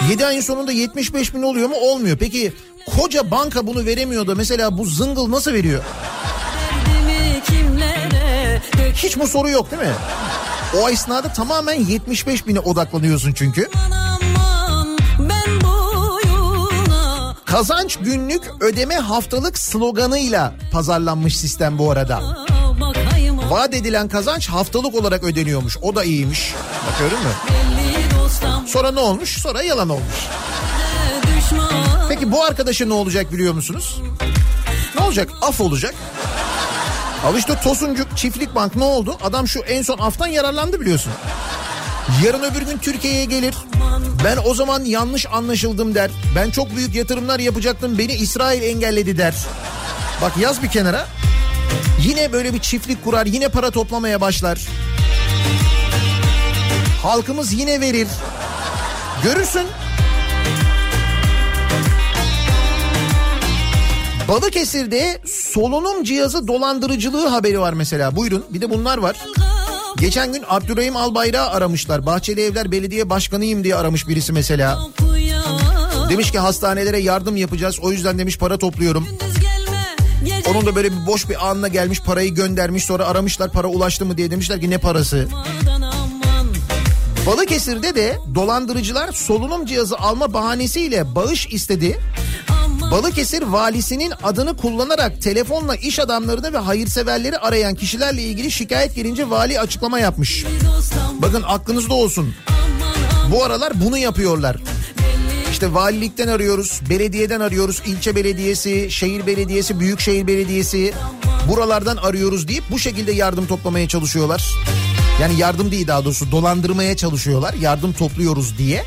Speaker 3: 7 ayın sonunda 75 bin oluyor mu? Olmuyor. Peki koca banka bunu veremiyor da mesela bu zıngıl nasıl veriyor? Hiç bu soru yok değil mi? O esnada tamamen 75 bine odaklanıyorsun çünkü. Kazanç günlük ödeme haftalık sloganıyla pazarlanmış sistem bu arada. Vaat edilen kazanç haftalık olarak ödeniyormuş. O da iyiymiş. Bakıyorum mu? Sonra ne olmuş? Sonra yalan olmuş. Peki bu arkadaşa ne olacak biliyor musunuz? Ne olacak? Af olacak. Al işte Tosuncuk Çiftlik Bank ne oldu? Adam şu en son aftan yararlandı biliyorsun. Yarın öbür gün Türkiye'ye gelir. Ben o zaman yanlış anlaşıldım der. Ben çok büyük yatırımlar yapacaktım. Beni İsrail engelledi der. Bak yaz bir kenara. Yine böyle bir çiftlik kurar. Yine para toplamaya başlar. Halkımız yine verir. Görürsün. Balıkesir'de solunum cihazı dolandırıcılığı haberi var mesela. Buyurun bir de bunlar var. Geçen gün Abdurrahim Albayrak'ı aramışlar. Bahçeli Evler Belediye Başkanıyım diye aramış birisi mesela. Demiş ki hastanelere yardım yapacağız. O yüzden demiş para topluyorum. Onun da böyle bir boş bir anına gelmiş parayı göndermiş. Sonra aramışlar para ulaştı mı diye demişler ki ne parası. Balıkesir'de de dolandırıcılar solunum cihazı alma bahanesiyle bağış istedi. Balıkesir valisinin adını kullanarak telefonla iş adamlarını ve hayırseverleri arayan kişilerle ilgili şikayet gelince vali açıklama yapmış. Bakın aklınızda olsun. Bu aralar bunu yapıyorlar. İşte valilikten arıyoruz, belediyeden arıyoruz, ilçe belediyesi, şehir belediyesi, büyükşehir belediyesi. Buralardan arıyoruz deyip bu şekilde yardım toplamaya çalışıyorlar. Yani yardım değil daha doğrusu dolandırmaya çalışıyorlar. Yardım topluyoruz diye.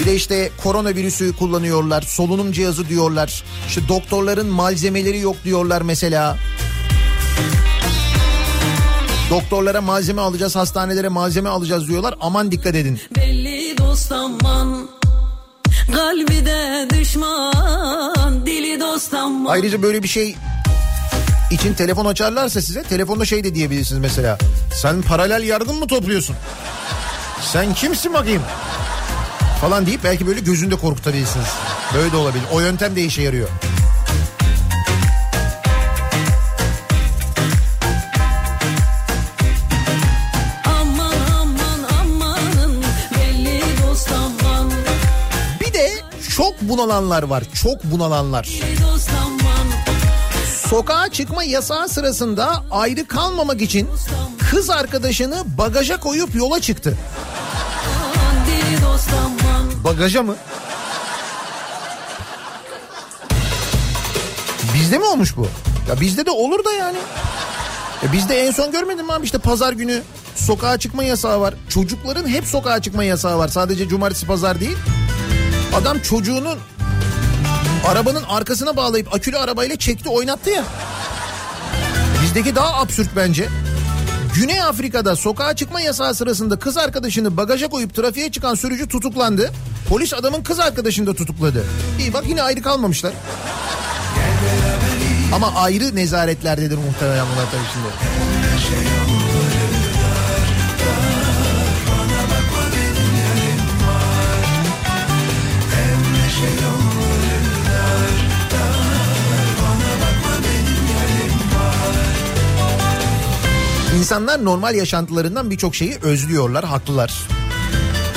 Speaker 3: Bir de işte koronavirüsü kullanıyorlar. Solunum cihazı diyorlar. İşte doktorların malzemeleri yok diyorlar mesela. Doktorlara malzeme alacağız, hastanelere malzeme alacağız diyorlar. Aman dikkat edin.
Speaker 7: Belli dost aman Kalbi de düşman Dili dost aman
Speaker 3: Ayrıca böyle bir şey için telefon açarlarsa size telefonda şey de diyebilirsiniz mesela. Sen paralel yardım mı topluyorsun? Sen kimsin bakayım? Falan deyip belki böyle gözünde korkutabilirsiniz. Böyle de olabilir. O yöntem de işe yarıyor.
Speaker 7: Aman aman aman
Speaker 3: Bir de çok bunalanlar var. Çok bunalanlar. Sokağa çıkma yasağı sırasında ayrı kalmamak için kız arkadaşını bagaja koyup yola çıktı.
Speaker 7: Aman
Speaker 3: Bagaja mı? Bizde mi olmuş bu? Ya bizde de olur da yani. E bizde en son görmedim mi abi işte pazar günü sokağa çıkma yasağı var. Çocukların hep sokağa çıkma yasağı var. Sadece cumartesi pazar değil. Adam çocuğunun arabanın arkasına bağlayıp akülü arabayla çekti oynattı ya. Bizdeki daha absürt bence. Güney Afrika'da sokağa çıkma yasağı sırasında kız arkadaşını bagaja koyup trafiğe çıkan sürücü tutuklandı. Polis adamın kız arkadaşını da tutukladı. İyi bak yine ayrı kalmamışlar. Ama ayrı nezaretlerdedir muhtemelen bunlar tabii şimdi. İnsanlar normal yaşantılarından birçok şeyi özlüyorlar, haklılar.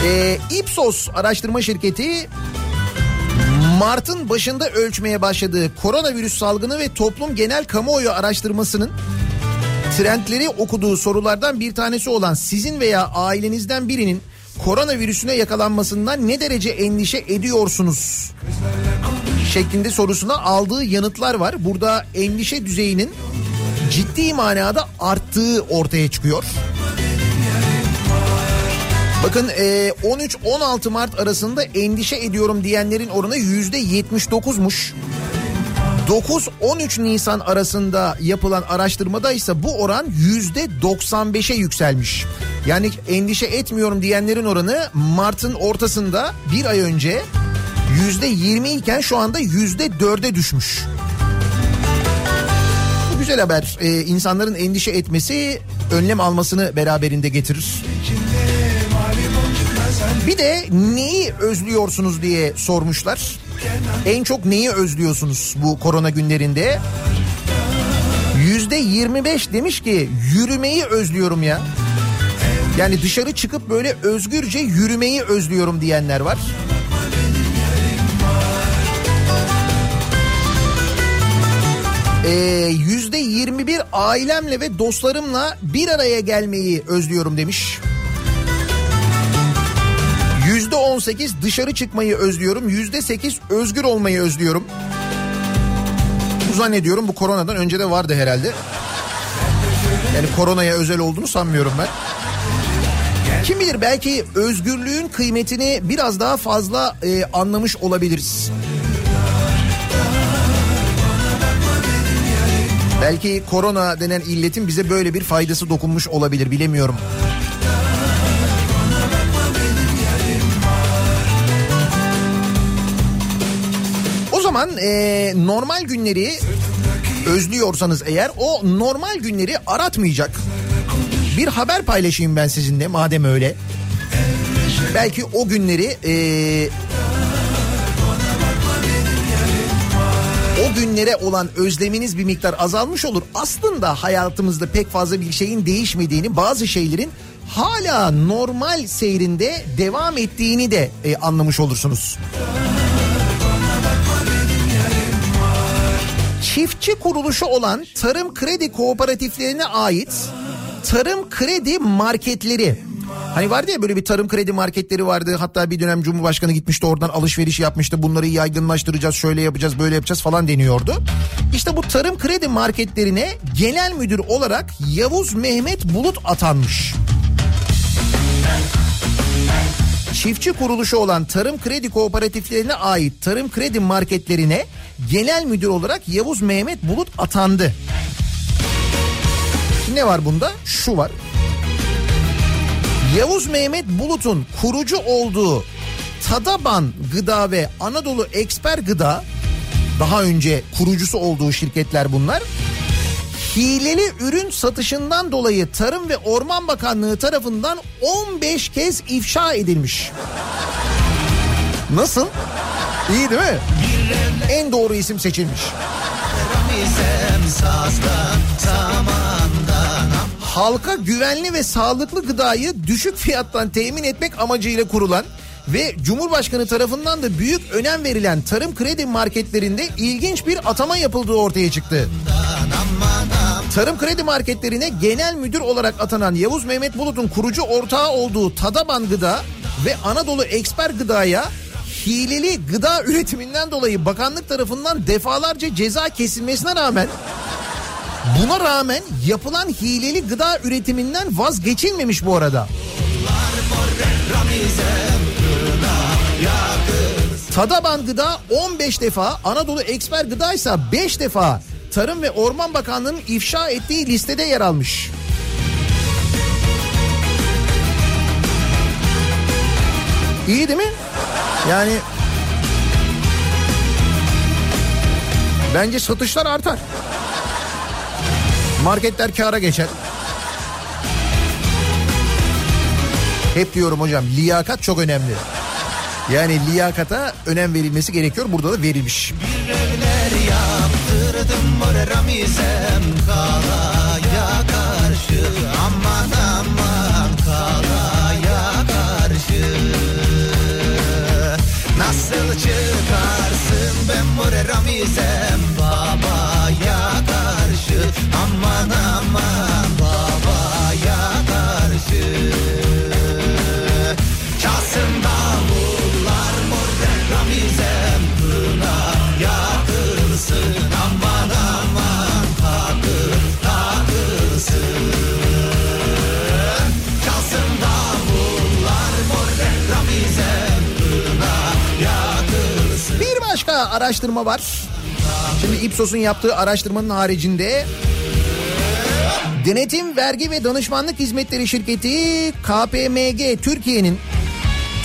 Speaker 3: Ee, Ipsos araştırma şirketi Mart'ın başında ölçmeye başladığı koronavirüs salgını ve toplum genel kamuoyu araştırmasının trendleri okuduğu sorulardan bir tanesi olan sizin veya ailenizden birinin koronavirüsüne yakalanmasından ne derece endişe ediyorsunuz? şeklinde sorusuna aldığı yanıtlar var. Burada endişe düzeyinin ciddi manada arttığı ortaya çıkıyor. Bakın e, 13-16 Mart arasında endişe ediyorum diyenlerin oranı %79'muş. 9-13 Nisan arasında yapılan araştırmada ise bu oran %95'e yükselmiş. Yani endişe etmiyorum diyenlerin oranı Mart'ın ortasında bir ay önce %20 iken şu anda %4'e düşmüş. Güzel haber. Ee, insanların endişe etmesi önlem almasını beraberinde getirir. Bir de neyi özlüyorsunuz diye sormuşlar. En çok neyi özlüyorsunuz bu korona günlerinde? Yüzde 25 demiş ki yürümeyi özlüyorum ya. Yani dışarı çıkıp böyle özgürce yürümeyi özlüyorum diyenler var. Ee, Yüzde 21 ailemle ve dostlarımla bir araya gelmeyi özlüyorum demiş. Yüzde 18 dışarı çıkmayı özlüyorum. Yüzde 8 özgür olmayı özlüyorum. Bu zannediyorum bu koronadan önce de vardı herhalde. Yani koronaya özel olduğunu sanmıyorum ben. Kim bilir belki özgürlüğün kıymetini biraz daha fazla e, anlamış olabiliriz. Belki korona denen illetin bize böyle bir faydası dokunmuş olabilir bilemiyorum. O zaman e, normal günleri özlüyorsanız eğer o normal günleri aratmayacak bir haber paylaşayım ben sizinle madem öyle. Belki o günleri e, o günlere olan özleminiz bir miktar azalmış olur. Aslında hayatımızda pek fazla bir şeyin değişmediğini, bazı şeylerin hala normal seyrinde devam ettiğini de e, anlamış olursunuz. Çiftçi kuruluşu olan tarım kredi kooperatiflerine ait tarım kredi marketleri Hani vardı ya böyle bir tarım kredi marketleri vardı. Hatta bir dönem Cumhurbaşkanı gitmişti oradan alışveriş yapmıştı. Bunları yaygınlaştıracağız, şöyle yapacağız, böyle yapacağız falan deniyordu. İşte bu tarım kredi marketlerine genel müdür olarak Yavuz Mehmet Bulut atanmış. Çiftçi kuruluşu olan tarım kredi kooperatiflerine ait tarım kredi marketlerine genel müdür olarak Yavuz Mehmet Bulut atandı. Ne var bunda? Şu var. Yavuz Mehmet Bulut'un kurucu olduğu Tadaban Gıda ve Anadolu Eksper Gıda daha önce kurucusu olduğu şirketler bunlar. Hileli ürün satışından dolayı Tarım ve Orman Bakanlığı tarafından 15 kez ifşa edilmiş. Nasıl? İyi değil mi? En doğru isim seçilmiş. Halka güvenli ve sağlıklı gıdayı düşük fiyattan temin etmek amacıyla kurulan ve Cumhurbaşkanı tarafından da büyük önem verilen tarım kredi marketlerinde ilginç bir atama yapıldığı ortaya çıktı. Tarım kredi marketlerine genel müdür olarak atanan Yavuz Mehmet Bulut'un kurucu ortağı olduğu Tadaban Gıda ve Anadolu Eksper Gıda'ya hileli gıda [LAUGHS] üretiminden dolayı bakanlık tarafından defalarca ceza kesilmesine rağmen buna rağmen yapılan hileli gıda üretiminden vazgeçilmemiş bu arada. Tadaban Gıda 15 defa, Anadolu Eksper Gıda ise 5 defa Tarım ve Orman Bakanlığı'nın ifşa ettiği listede yer almış. İyi değil mi? Yani bence satışlar artar. Marketler kâra geçer. Hep diyorum hocam liyakat çok önemli. Yani liyakata önem verilmesi gerekiyor. Burada da verilmiş.
Speaker 5: Karşı Aman aman kalaya karşı Nasıl çıkarsın ben babaya karşı
Speaker 3: Bir başka araştırma var. Şimdi Ipsos'un yaptığı araştırmanın haricinde Denetim Vergi ve Danışmanlık Hizmetleri Şirketi KPMG Türkiye'nin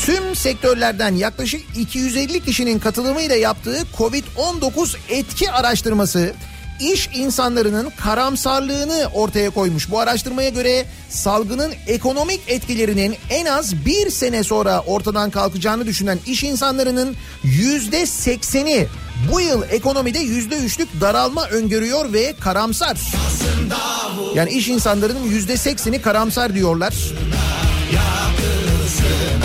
Speaker 3: tüm sektörlerden yaklaşık 250 kişinin katılımıyla yaptığı Covid-19 etki araştırması iş insanlarının karamsarlığını ortaya koymuş. Bu araştırmaya göre salgının ekonomik etkilerinin en az bir sene sonra ortadan kalkacağını düşünen iş insanlarının yüzde sekseni bu yıl ekonomide yüzde üçlük daralma öngörüyor ve karamsar. Yani iş insanlarının yüzde sekseni karamsar diyorlar.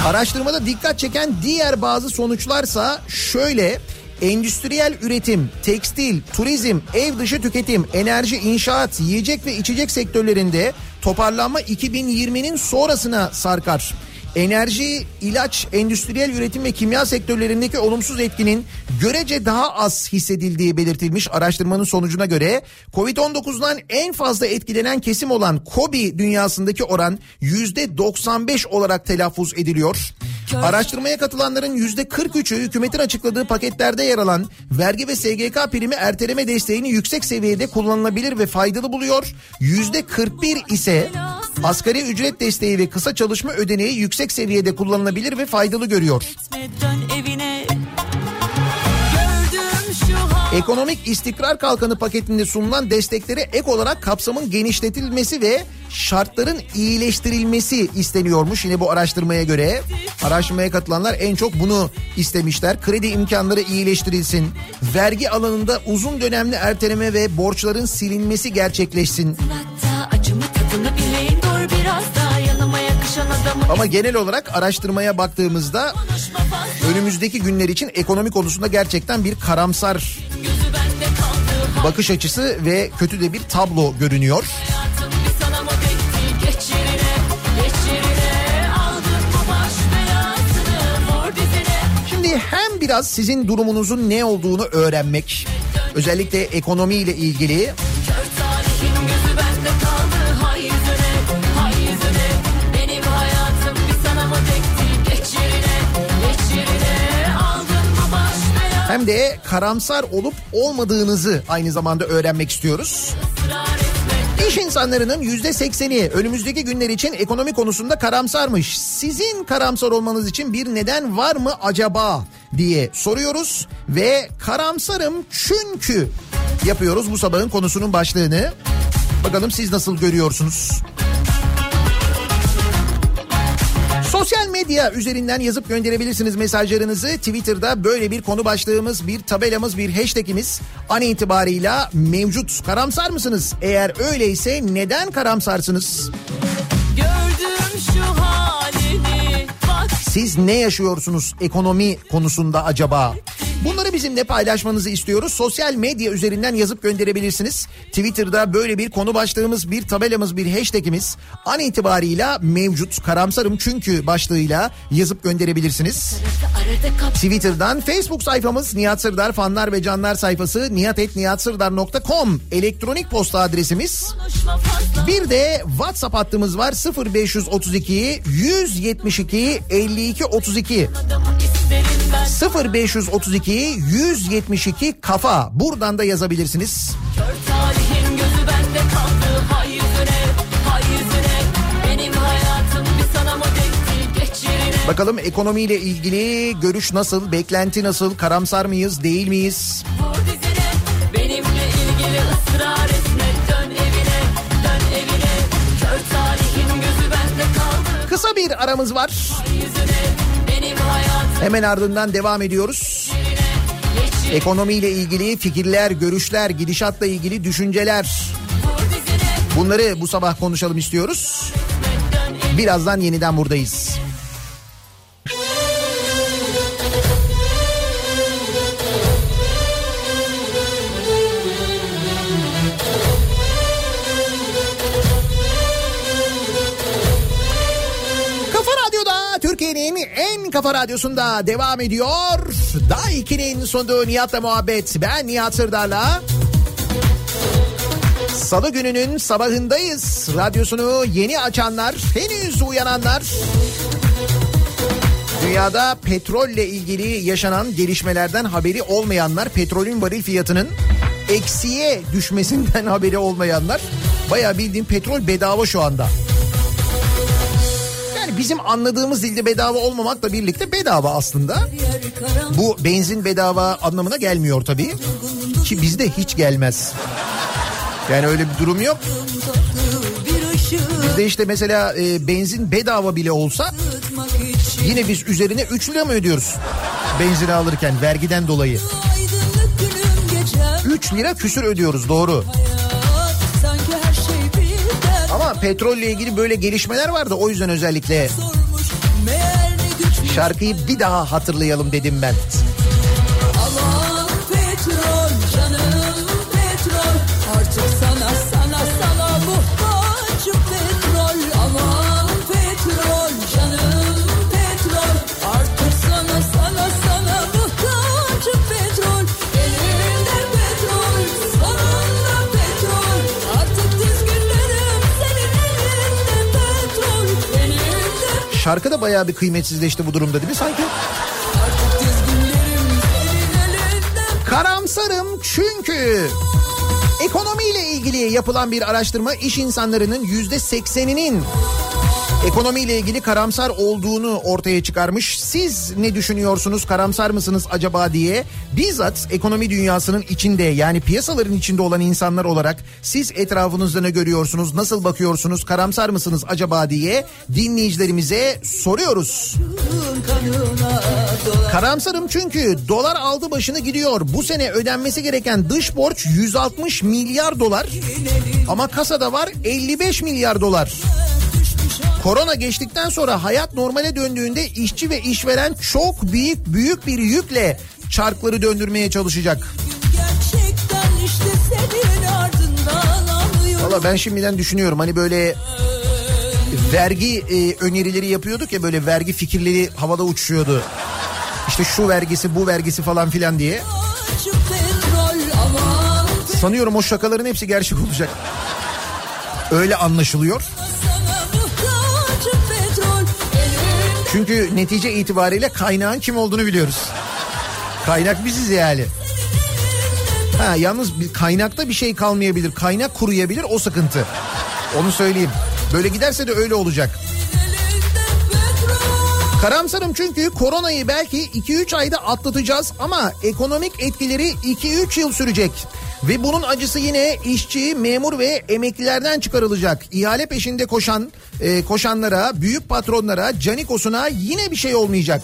Speaker 3: Araştırmada dikkat çeken diğer bazı sonuçlarsa şöyle endüstriyel üretim, tekstil, turizm, ev dışı tüketim, enerji, inşaat, yiyecek ve içecek sektörlerinde toparlanma 2020'nin sonrasına sarkar. Enerji, ilaç, endüstriyel üretim ve kimya sektörlerindeki olumsuz etkinin görece daha az hissedildiği belirtilmiş araştırmanın sonucuna göre Covid-19'dan en fazla etkilenen kesim olan KOBİ dünyasındaki oran %95 olarak telaffuz ediliyor. Araştırmaya katılanların %43'ü hükümetin açıkladığı paketlerde yer alan vergi ve SGK primi erteleme desteğini yüksek seviyede kullanılabilir ve faydalı buluyor. %41 ise asgari ücret desteği ve kısa çalışma ödeneği yüksek seviyede kullanılabilir ve faydalı görüyor.
Speaker 7: Dön evine
Speaker 3: Ekonomik istikrar kalkanı paketinde sunulan desteklere ek olarak kapsamın genişletilmesi ve şartların iyileştirilmesi isteniyormuş. Yine bu araştırmaya göre araştırmaya katılanlar en çok bunu istemişler. Kredi imkanları iyileştirilsin. Vergi alanında uzun dönemli erteleme ve borçların silinmesi gerçekleşsin.
Speaker 7: Hatta
Speaker 3: Ama genel olarak araştırmaya baktığımızda önümüzdeki günler için ekonomi konusunda gerçekten bir karamsar bakış açısı ve kötü de bir tablo görünüyor.
Speaker 7: Şimdi hem
Speaker 3: biraz sizin durumunuzun ne olduğunu öğrenmek, özellikle ekonomiyle ilgili hem de karamsar olup olmadığınızı aynı zamanda öğrenmek istiyoruz. İş insanlarının yüzde sekseni önümüzdeki günler için ekonomi konusunda karamsarmış. Sizin karamsar olmanız için bir neden var mı acaba diye soruyoruz ve karamsarım çünkü yapıyoruz bu sabahın konusunun başlığını. Bakalım siz nasıl görüyorsunuz? Sosyal medya üzerinden yazıp gönderebilirsiniz mesajlarınızı. Twitter'da böyle bir konu başlığımız, bir tabelamız, bir hashtagimiz an itibarıyla mevcut. Karamsar mısınız? Eğer öyleyse neden karamsarsınız?
Speaker 7: Gördüm şu halini bak
Speaker 3: Siz ne yaşıyorsunuz ekonomi konusunda acaba? Bunları bizimle paylaşmanızı istiyoruz. Sosyal medya üzerinden yazıp gönderebilirsiniz. Twitter'da böyle bir konu başlığımız, bir tabelamız, bir hashtagimiz an itibarıyla mevcut. Karamsarım çünkü başlığıyla yazıp gönderebilirsiniz. Twitter'dan Facebook sayfamız Nihat Sırdar fanlar ve canlar sayfası nihatetnihatsırdar.com elektronik posta adresimiz. Bir de WhatsApp hattımız var 0532 172 52 32
Speaker 7: adamı isterim ben
Speaker 3: 0532 172 kafa. Buradan da yazabilirsiniz.
Speaker 7: Kör talihin gözü bende kaldı. Hay yüzüne hay yüzüne. Benim hayatım bir sana mı tekti geç yerine.
Speaker 3: Bakalım ekonomiyle ilgili görüş nasıl, beklenti nasıl, karamsar mıyız, değil miyiz?
Speaker 7: Dizine. Etme. Dön evine dön evine.
Speaker 3: Kısa bir aramız var.
Speaker 7: hay yüzüne Benim hayatım
Speaker 3: Hemen ardından devam ediyoruz. Ekonomiyle ilgili fikirler, görüşler, gidişatla ilgili düşünceler. Bunları bu sabah konuşalım istiyoruz. Birazdan yeniden buradayız. Kafa radyosunda devam ediyor. Daiki'nin sunduğu Nihat'la muhabbet. Ben Nihat Sırdar'la. Salı gününün sabahındayız. Radyosunu yeni açanlar, henüz uyananlar. Dünyada petrolle ilgili yaşanan gelişmelerden haberi olmayanlar, petrolün varil fiyatının eksiye düşmesinden [LAUGHS] haberi olmayanlar. Bayağı bildiğim petrol bedava şu anda. Yani bizim anladığımız dilde bedava olmamakla birlikte bedava aslında. Bu benzin bedava anlamına gelmiyor tabii. Ki bizde hiç gelmez. Yani öyle bir durum yok. Bizde işte mesela e, benzin bedava bile olsa yine biz üzerine 3 lira mı ödüyoruz? Benzini alırken vergiden dolayı. 3 lira küsür ödüyoruz doğru.
Speaker 4: Sanki
Speaker 3: petrolle ilgili böyle gelişmeler vardı o yüzden özellikle şarkıyı bir daha hatırlayalım dedim ben. Şarkı da bayağı bir kıymetsizleşti bu durumda değil mi sanki? Karamsarım çünkü ekonomiyle ilgili yapılan bir araştırma iş insanlarının yüzde sekseninin ekonomiyle ilgili karamsar olduğunu ortaya çıkarmış. Siz ne düşünüyorsunuz karamsar mısınız acaba diye bizzat ekonomi dünyasının içinde yani piyasaların içinde olan insanlar olarak siz etrafınızda ne görüyorsunuz nasıl bakıyorsunuz karamsar mısınız acaba diye dinleyicilerimize soruyoruz. Karamsarım çünkü dolar aldı başını gidiyor. Bu sene ödenmesi gereken dış borç 160 milyar dolar. Ama kasada var 55 milyar dolar. Korona geçtikten sonra hayat normale döndüğünde işçi ve işveren çok büyük büyük bir yükle çarkları döndürmeye çalışacak.
Speaker 4: İşte
Speaker 3: Valla ben şimdiden düşünüyorum hani böyle vergi e, önerileri yapıyorduk ya böyle vergi fikirleri havada uçuşuyordu. İşte şu vergisi bu vergisi falan filan diye. Sanıyorum o şakaların hepsi gerçek olacak. Öyle anlaşılıyor. Çünkü netice itibariyle kaynağın kim olduğunu biliyoruz. Kaynak biziz yani. Ha yalnız bir kaynakta bir şey kalmayabilir. Kaynak kuruyabilir o sıkıntı. Onu söyleyeyim. Böyle giderse de öyle olacak. Karamsarım çünkü koronayı belki 2-3 ayda atlatacağız ama ekonomik etkileri 2-3 yıl sürecek. Ve bunun acısı yine işçi, memur ve emeklilerden çıkarılacak. İhale peşinde koşan e, koşanlara, büyük patronlara, canikosuna yine bir şey olmayacak.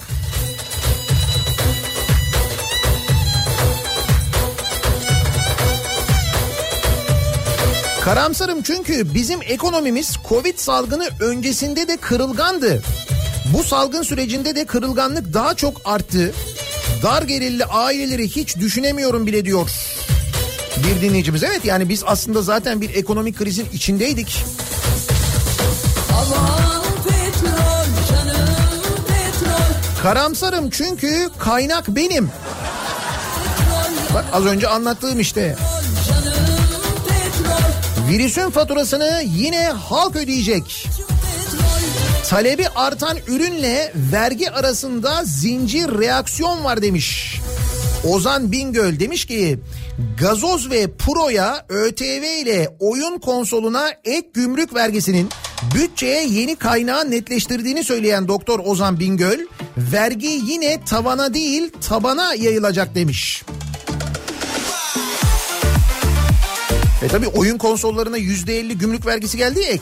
Speaker 3: Karamsarım çünkü bizim ekonomimiz Covid salgını öncesinde de kırılgandı. Bu salgın sürecinde de kırılganlık daha çok arttı. Dar gelirli aileleri hiç düşünemiyorum bile diyor. Bir dinleyicimiz evet yani biz aslında zaten bir ekonomik krizin içindeydik.
Speaker 4: Petrol petrol
Speaker 3: Karamsarım çünkü kaynak benim. Bak az önce anlattığım işte.
Speaker 4: canım
Speaker 3: Virüsün faturasını yine halk ödeyecek. Talebi artan ürünle vergi arasında zincir reaksiyon var demiş. Ozan Bingöl demiş ki gazoz ve puroya ÖTV ile oyun konsoluna ek gümrük vergisinin bütçeye yeni kaynağı netleştirdiğini söyleyen Doktor Ozan Bingöl vergi yine tavana değil tabana yayılacak demiş. E tabi oyun konsollarına yüzde elli gümrük vergisi geldi ya.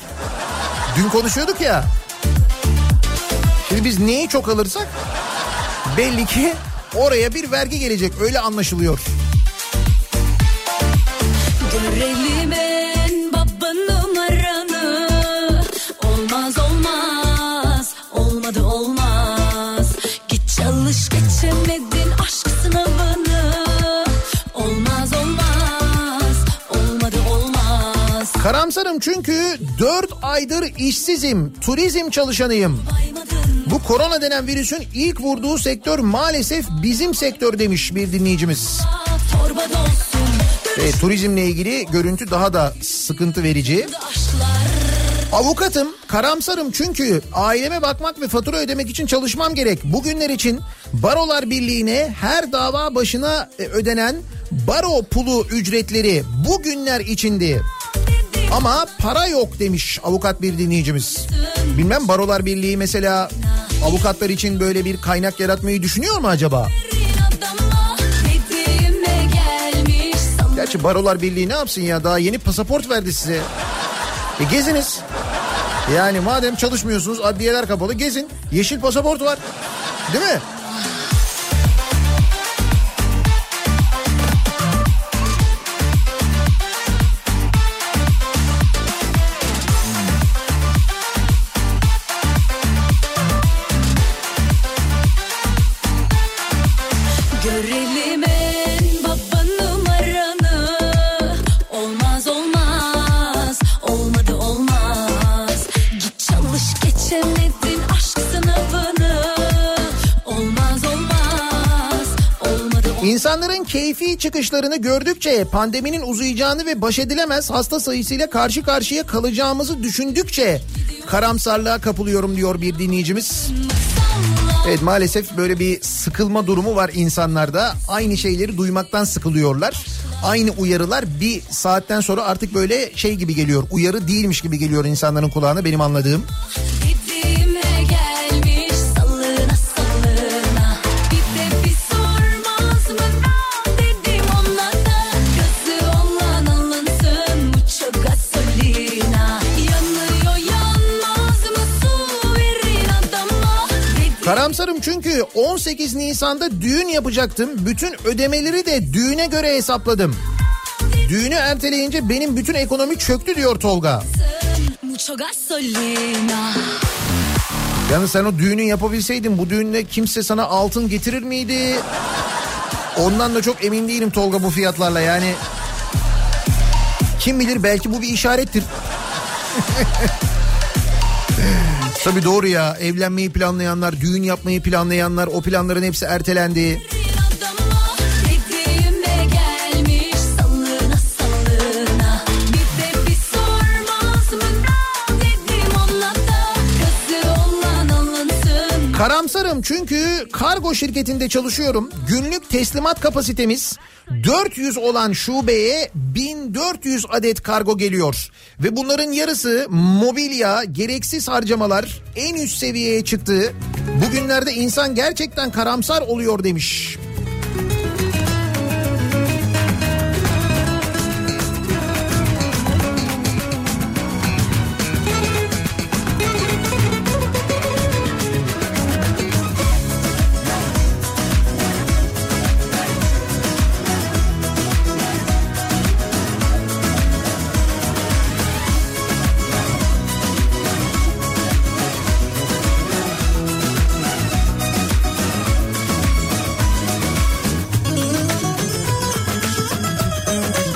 Speaker 3: Dün konuşuyorduk ya. Şimdi biz neyi çok alırsak belli ki oraya bir vergi gelecek öyle anlaşılıyor.
Speaker 4: Görelim
Speaker 3: Karamsarım çünkü 4 aydır işsizim, turizm çalışanıyım. Bu korona denen virüsün ilk vurduğu sektör maalesef bizim sektör demiş bir dinleyicimiz.
Speaker 4: torba dolsun
Speaker 3: E, turizmle ilgili görüntü daha da sıkıntı verici. Avukatım, karamsarım çünkü aileme bakmak ve fatura ödemek için çalışmam gerek. Bugünler için Barolar Birliği'ne her dava başına e, ödenen baro pulu ücretleri bugünler içindi. Ama para yok demiş avukat bir dinleyicimiz. Bilmem Barolar Birliği mesela avukatlar için böyle bir kaynak yaratmayı düşünüyor mu acaba? Gerçi Barolar Birliği ne yapsın ya daha yeni pasaport verdi size. E geziniz. Yani madem çalışmıyorsunuz adliyeler kapalı gezin. Yeşil pasaport var. Değil mi? Keyfi çıkışlarını gördükçe pandeminin uzayacağını ve baş edilemez hasta sayısıyla karşı karşıya kalacağımızı düşündükçe karamsarlığa kapılıyorum diyor bir dinleyicimiz. Evet maalesef böyle bir sıkılma durumu var insanlarda. Aynı şeyleri duymaktan sıkılıyorlar. Aynı uyarılar bir saatten sonra artık böyle şey gibi geliyor. Uyarı değilmiş gibi geliyor insanların kulağına benim anladığım. Karamsarım çünkü 18 Nisan'da düğün yapacaktım. Bütün ödemeleri de düğüne göre hesapladım. Düğünü erteleyince benim bütün ekonomi çöktü diyor Tolga. Yani sen o düğünü yapabilseydin bu düğünde kimse sana altın getirir miydi? Ondan da çok emin değilim Tolga bu fiyatlarla yani. Kim bilir belki bu bir işarettir. [LAUGHS] Tabii doğru ya evlenmeyi planlayanlar, düğün yapmayı planlayanlar o planların hepsi ertelendi. Karamsarım çünkü kargo şirketinde çalışıyorum. Günlük teslimat kapasitemiz 400 olan şubeye 1400 adet kargo geliyor. Ve bunların yarısı mobilya, gereksiz harcamalar en üst seviyeye çıktı. Bugünlerde insan gerçekten karamsar oluyor demiş.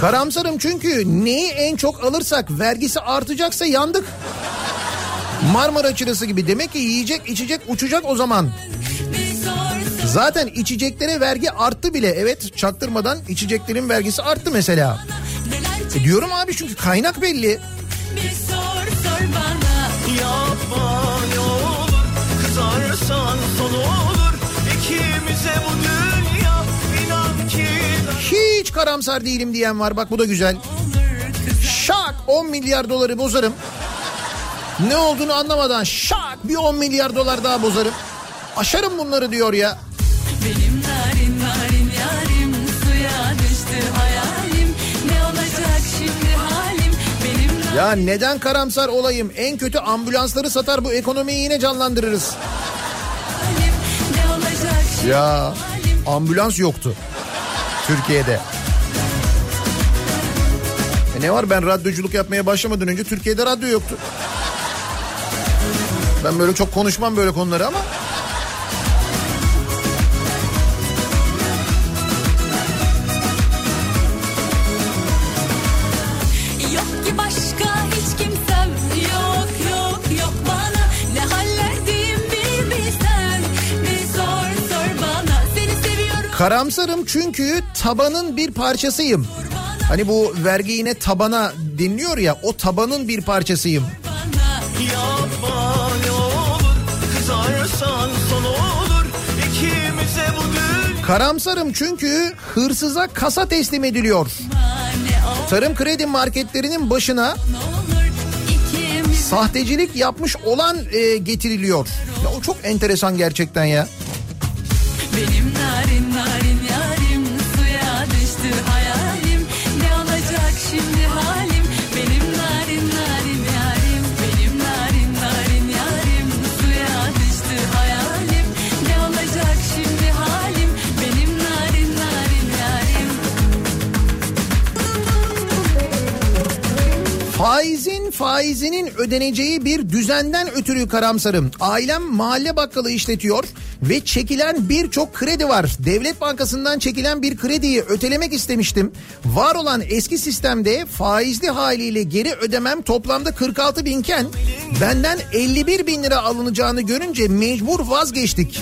Speaker 3: Karamsarım çünkü neyi en çok alırsak vergisi artacaksa yandık. Marmara çırası gibi demek ki yiyecek içecek uçacak o zaman. Zaten içeceklere vergi arttı bile. Evet çaktırmadan içeceklerin vergisi arttı mesela. E diyorum abi çünkü kaynak belli.
Speaker 4: sor sor bana
Speaker 8: Yapma ne Kızarsan son
Speaker 3: Hiç karamsar değilim diyen var bak bu da güzel. Şak 10 milyar doları bozarım. Ne olduğunu anlamadan şak bir 10 milyar dolar daha bozarım. Aşarım bunları diyor ya.
Speaker 4: Benim narin narin yarim suya düştü hayalim Ne olacak şimdi halim benim narin
Speaker 3: Ya neden karamsar olayım? En kötü ambulansları satar bu ekonomiyi yine canlandırırız. Ya ambulans yoktu Türkiye'de. E ne var? Ben radyoculuk yapmaya başlamadan önce Türkiye'de radyo yoktu. Ben böyle çok konuşmam böyle konuları ama. Karamsarım çünkü tabanın bir parçasıyım. Hani bu vergi yine tabana dinliyor ya o tabanın bir parçasıyım.
Speaker 8: Yapma ne olur Kızarsan son olur İkimize bu
Speaker 3: Karamsarım çünkü hırsıza kasa teslim ediliyor. Tarım kredi marketlerinin başına sahtecilik yapmış olan e, getiriliyor. Ya o çok enteresan gerçekten ya.
Speaker 4: Benim narin narin
Speaker 3: Faizin faizinin ödeneceği bir düzenden ötürü karamsarım. Ailem mahalle bakkalı işletiyor ve çekilen birçok kredi var. Devlet Bankası'ndan çekilen bir krediyi ötelemek istemiştim. Var olan eski sistemde faizli haliyle geri ödemem toplamda 46 binken benden 51 bin lira alınacağını görünce mecbur vazgeçtik.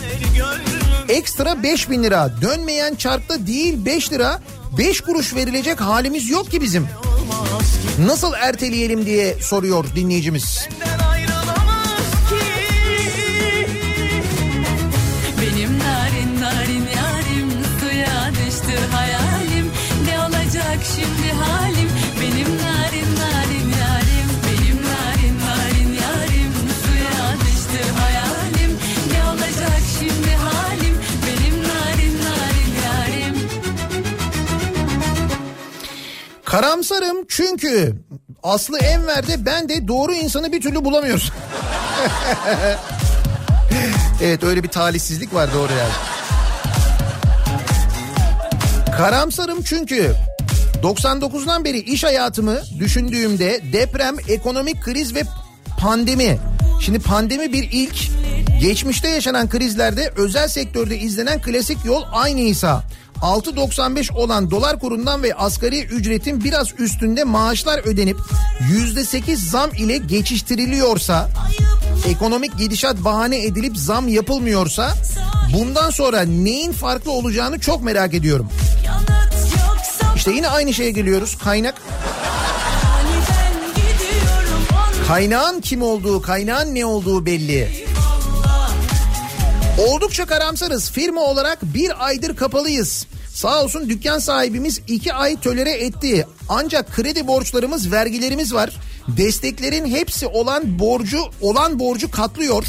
Speaker 3: Ekstra 5 bin lira dönmeyen çarkta değil 5 lira 5 kuruş verilecek halimiz yok ki bizim. Nasıl erteleyelim diye soruyor dinleyicimiz. Karamsarım çünkü Aslı Enver'de ben de doğru insanı bir türlü bulamıyoruz. [LAUGHS] evet öyle bir talihsizlik var doğru yani. Karamsarım çünkü 99'dan beri iş hayatımı düşündüğümde deprem, ekonomik kriz ve pandemi. Şimdi pandemi bir ilk. Geçmişte yaşanan krizlerde özel sektörde izlenen klasik yol aynıysa 6.95 olan dolar kurundan ve asgari ücretin biraz üstünde maaşlar ödenip %8 zam ile geçiştiriliyorsa ekonomik gidişat bahane edilip zam yapılmıyorsa bundan sonra neyin farklı olacağını çok merak ediyorum. İşte yine aynı şeye geliyoruz. Kaynak Kaynağın kim olduğu, kaynağın ne olduğu belli. Oldukça karamsarız. Firma olarak bir aydır kapalıyız. Sağ olsun dükkan sahibimiz iki ay tölere etti. Ancak kredi borçlarımız, vergilerimiz var. Desteklerin hepsi olan borcu, olan borcu katlıyor.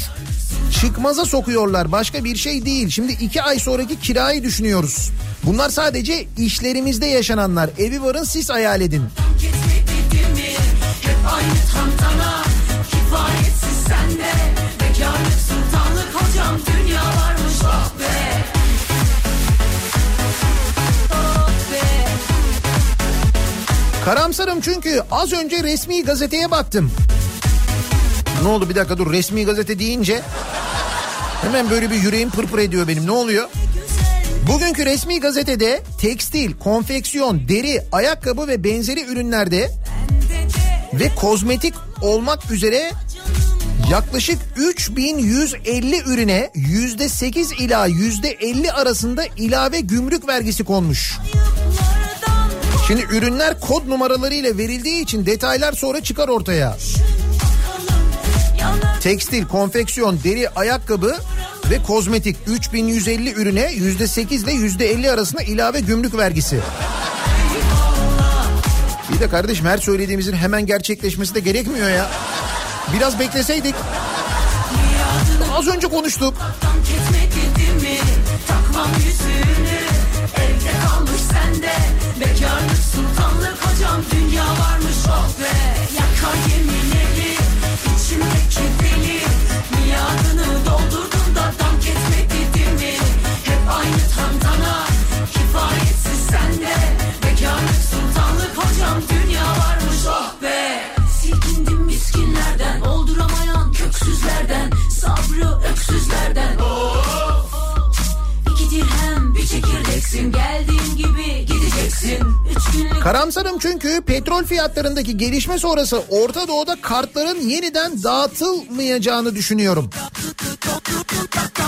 Speaker 3: Çıkmaza sokuyorlar. Başka bir şey değil. Şimdi iki ay sonraki kirayı düşünüyoruz. Bunlar sadece işlerimizde yaşananlar. Evi varın siz hayal edin. Karamsarım çünkü az önce resmi gazeteye baktım. Ne oldu bir dakika dur resmi gazete deyince hemen böyle bir yüreğim pırpır ediyor benim ne oluyor? Bugünkü resmi gazetede tekstil, konfeksiyon, deri, ayakkabı ve benzeri ürünlerde ve kozmetik olmak üzere yaklaşık 3150 ürüne %8 ila %50 arasında ilave gümrük vergisi konmuş.
Speaker 7: Yıllardan
Speaker 3: Şimdi ürünler kod numaralarıyla verildiği için detaylar sonra çıkar ortaya. Tekstil, konfeksiyon, deri, ayakkabı ve kozmetik 3150 ürüne %8 ile %50 arasında ilave gümrük vergisi. Bir de kardeşim her söylediğimizin hemen gerçekleşmesi de gerekmiyor ya. Biraz bekleseydik. Az önce konuştuk.
Speaker 7: Takmam yüzünü Evde kalmış sende Bekarlık hocam Dünya varmış oh be. Yakar yeminleri içimdeki deli Miadını doldurdum da dank etmedi mi? Hep aynı tantana Kifayetsiz sende. Bekarlık sultanlık hocam Dünya varmış oh be. Silkindim miskinlerden Olduramayan köksüzlerden. Sabrı öksüzlerden. İki dirhem bir çekirdeksin. Geldiğin
Speaker 3: Karamsarım çünkü petrol fiyatlarındaki gelişme sonrası Orta Doğu'da kartların yeniden dağıtılmayacağını düşünüyorum.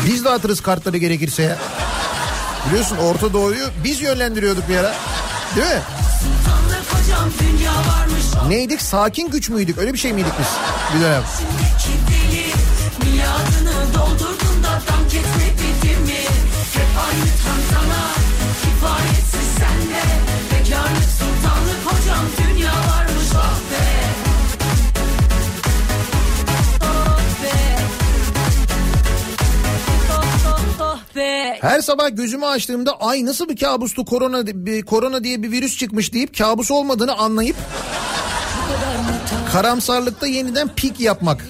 Speaker 3: Biz dağıtırız kartları gerekirse ya. Biliyorsun Orta Doğu'yu biz yönlendiriyorduk bir ara. Değil mi? Neydik? Sakin güç müydük? Öyle bir şey miydik biz? Bir dönem. Her sabah gözümü açtığımda ay nasıl bir kabustu korona bir, korona diye bir virüs çıkmış deyip kabus olmadığını anlayıp karamsarlıkta yeniden pik yapmak.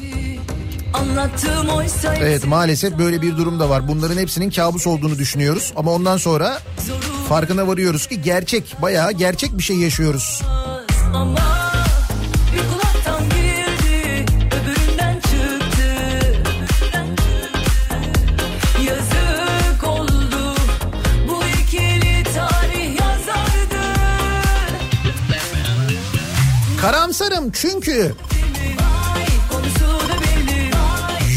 Speaker 3: Evet maalesef böyle bir durum da var. Bunların hepsinin kabus olduğunu düşünüyoruz ama ondan sonra farkına varıyoruz ki gerçek bayağı gerçek bir şey yaşıyoruz.
Speaker 7: ama
Speaker 3: Karamsarım çünkü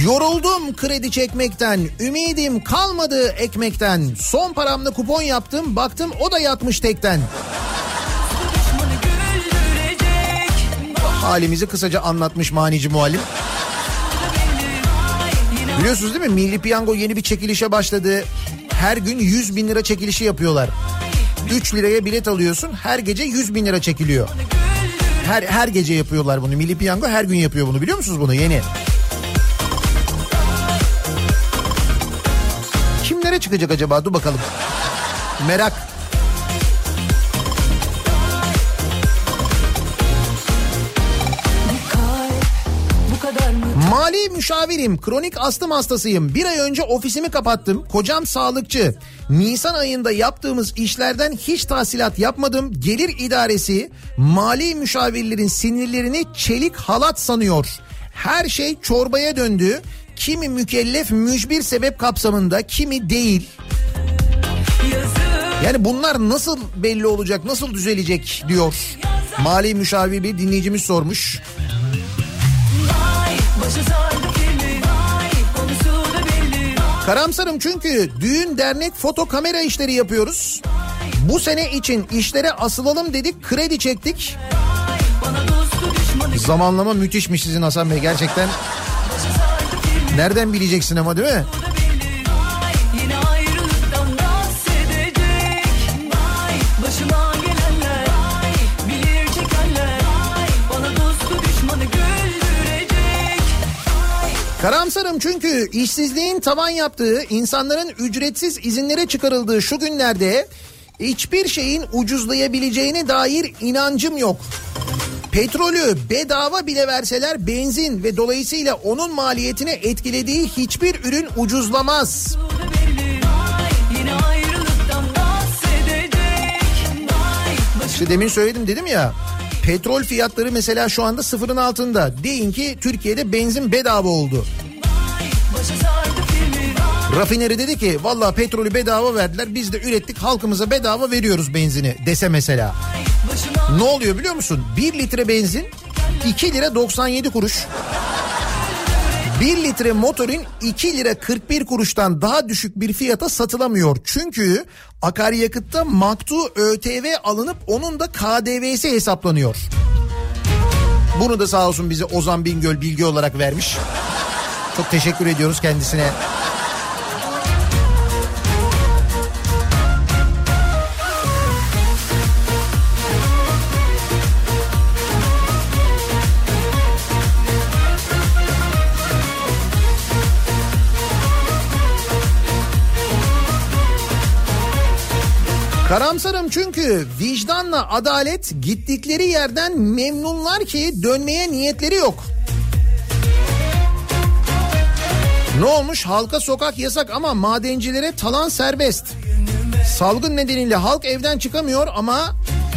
Speaker 3: yoruldum kredi çekmekten, ümidim kalmadı ekmekten. Son paramla kupon yaptım, baktım o da yatmış tekten. Halimizi kısaca anlatmış manici muallim. Biliyorsunuz değil mi? Milli Piyango yeni bir çekilişe başladı. Her gün 100 bin lira çekilişi yapıyorlar. 3 liraya bilet alıyorsun. Her gece 100 bin lira çekiliyor. Her, her gece yapıyorlar bunu. Milli Piyango her gün yapıyor bunu. Biliyor musunuz bunu? Yeni. Kimlere çıkacak acaba? Dur bakalım. Merak. Müşavirim, kronik astım hastasıyım. Bir ay önce ofisimi kapattım. Kocam sağlıkçı. Nisan ayında yaptığımız işlerden hiç tahsilat yapmadım. Gelir idaresi mali müşavirlerin sinirlerini çelik halat sanıyor. Her şey çorbaya döndü. Kimi mükellef mücbir sebep kapsamında, kimi değil. Yani bunlar nasıl belli olacak, nasıl düzelecek diyor. Mali müşavir bir dinleyicimiz sormuş.
Speaker 7: başı filmi
Speaker 3: Karamsarım çünkü düğün dernek foto kamera işleri yapıyoruz. Bu sene için işlere asılalım dedik kredi çektik. Zamanlama müthişmiş sizin Hasan Bey gerçekten. Nereden bileceksin ama değil mi? Karamsarım çünkü işsizliğin tavan yaptığı, insanların ücretsiz izinlere çıkarıldığı şu günlerde hiçbir şeyin ucuzlayabileceğine dair inancım yok. Petrolü bedava bile verseler benzin ve dolayısıyla onun maliyetine etkilediği hiçbir ürün ucuzlamaz. İşte demin söyledim dedim ya. Petrol fiyatları mesela şu anda sıfırın altında. Deyin ki Türkiye'de benzin bedava oldu. Rafineri dedi ki valla petrolü bedava verdiler biz de ürettik halkımıza bedava veriyoruz benzini dese mesela. Ne oluyor biliyor musun? 1 litre benzin 2 lira 97 kuruş. 1 litre motorin 2 lira 41 kuruştan daha düşük bir fiyata satılamıyor. Çünkü akaryakıtta maktu ÖTV alınıp onun da KDV'si hesaplanıyor. Bunu da sağ olsun bize Ozan Bingöl bilgi olarak vermiş. Çok teşekkür ediyoruz kendisine. Karamsarım çünkü vicdanla adalet gittikleri yerden memnunlar ki dönmeye niyetleri yok. Ne olmuş? Halka sokak yasak ama madencilere talan serbest. Salgın nedeniyle halk evden çıkamıyor ama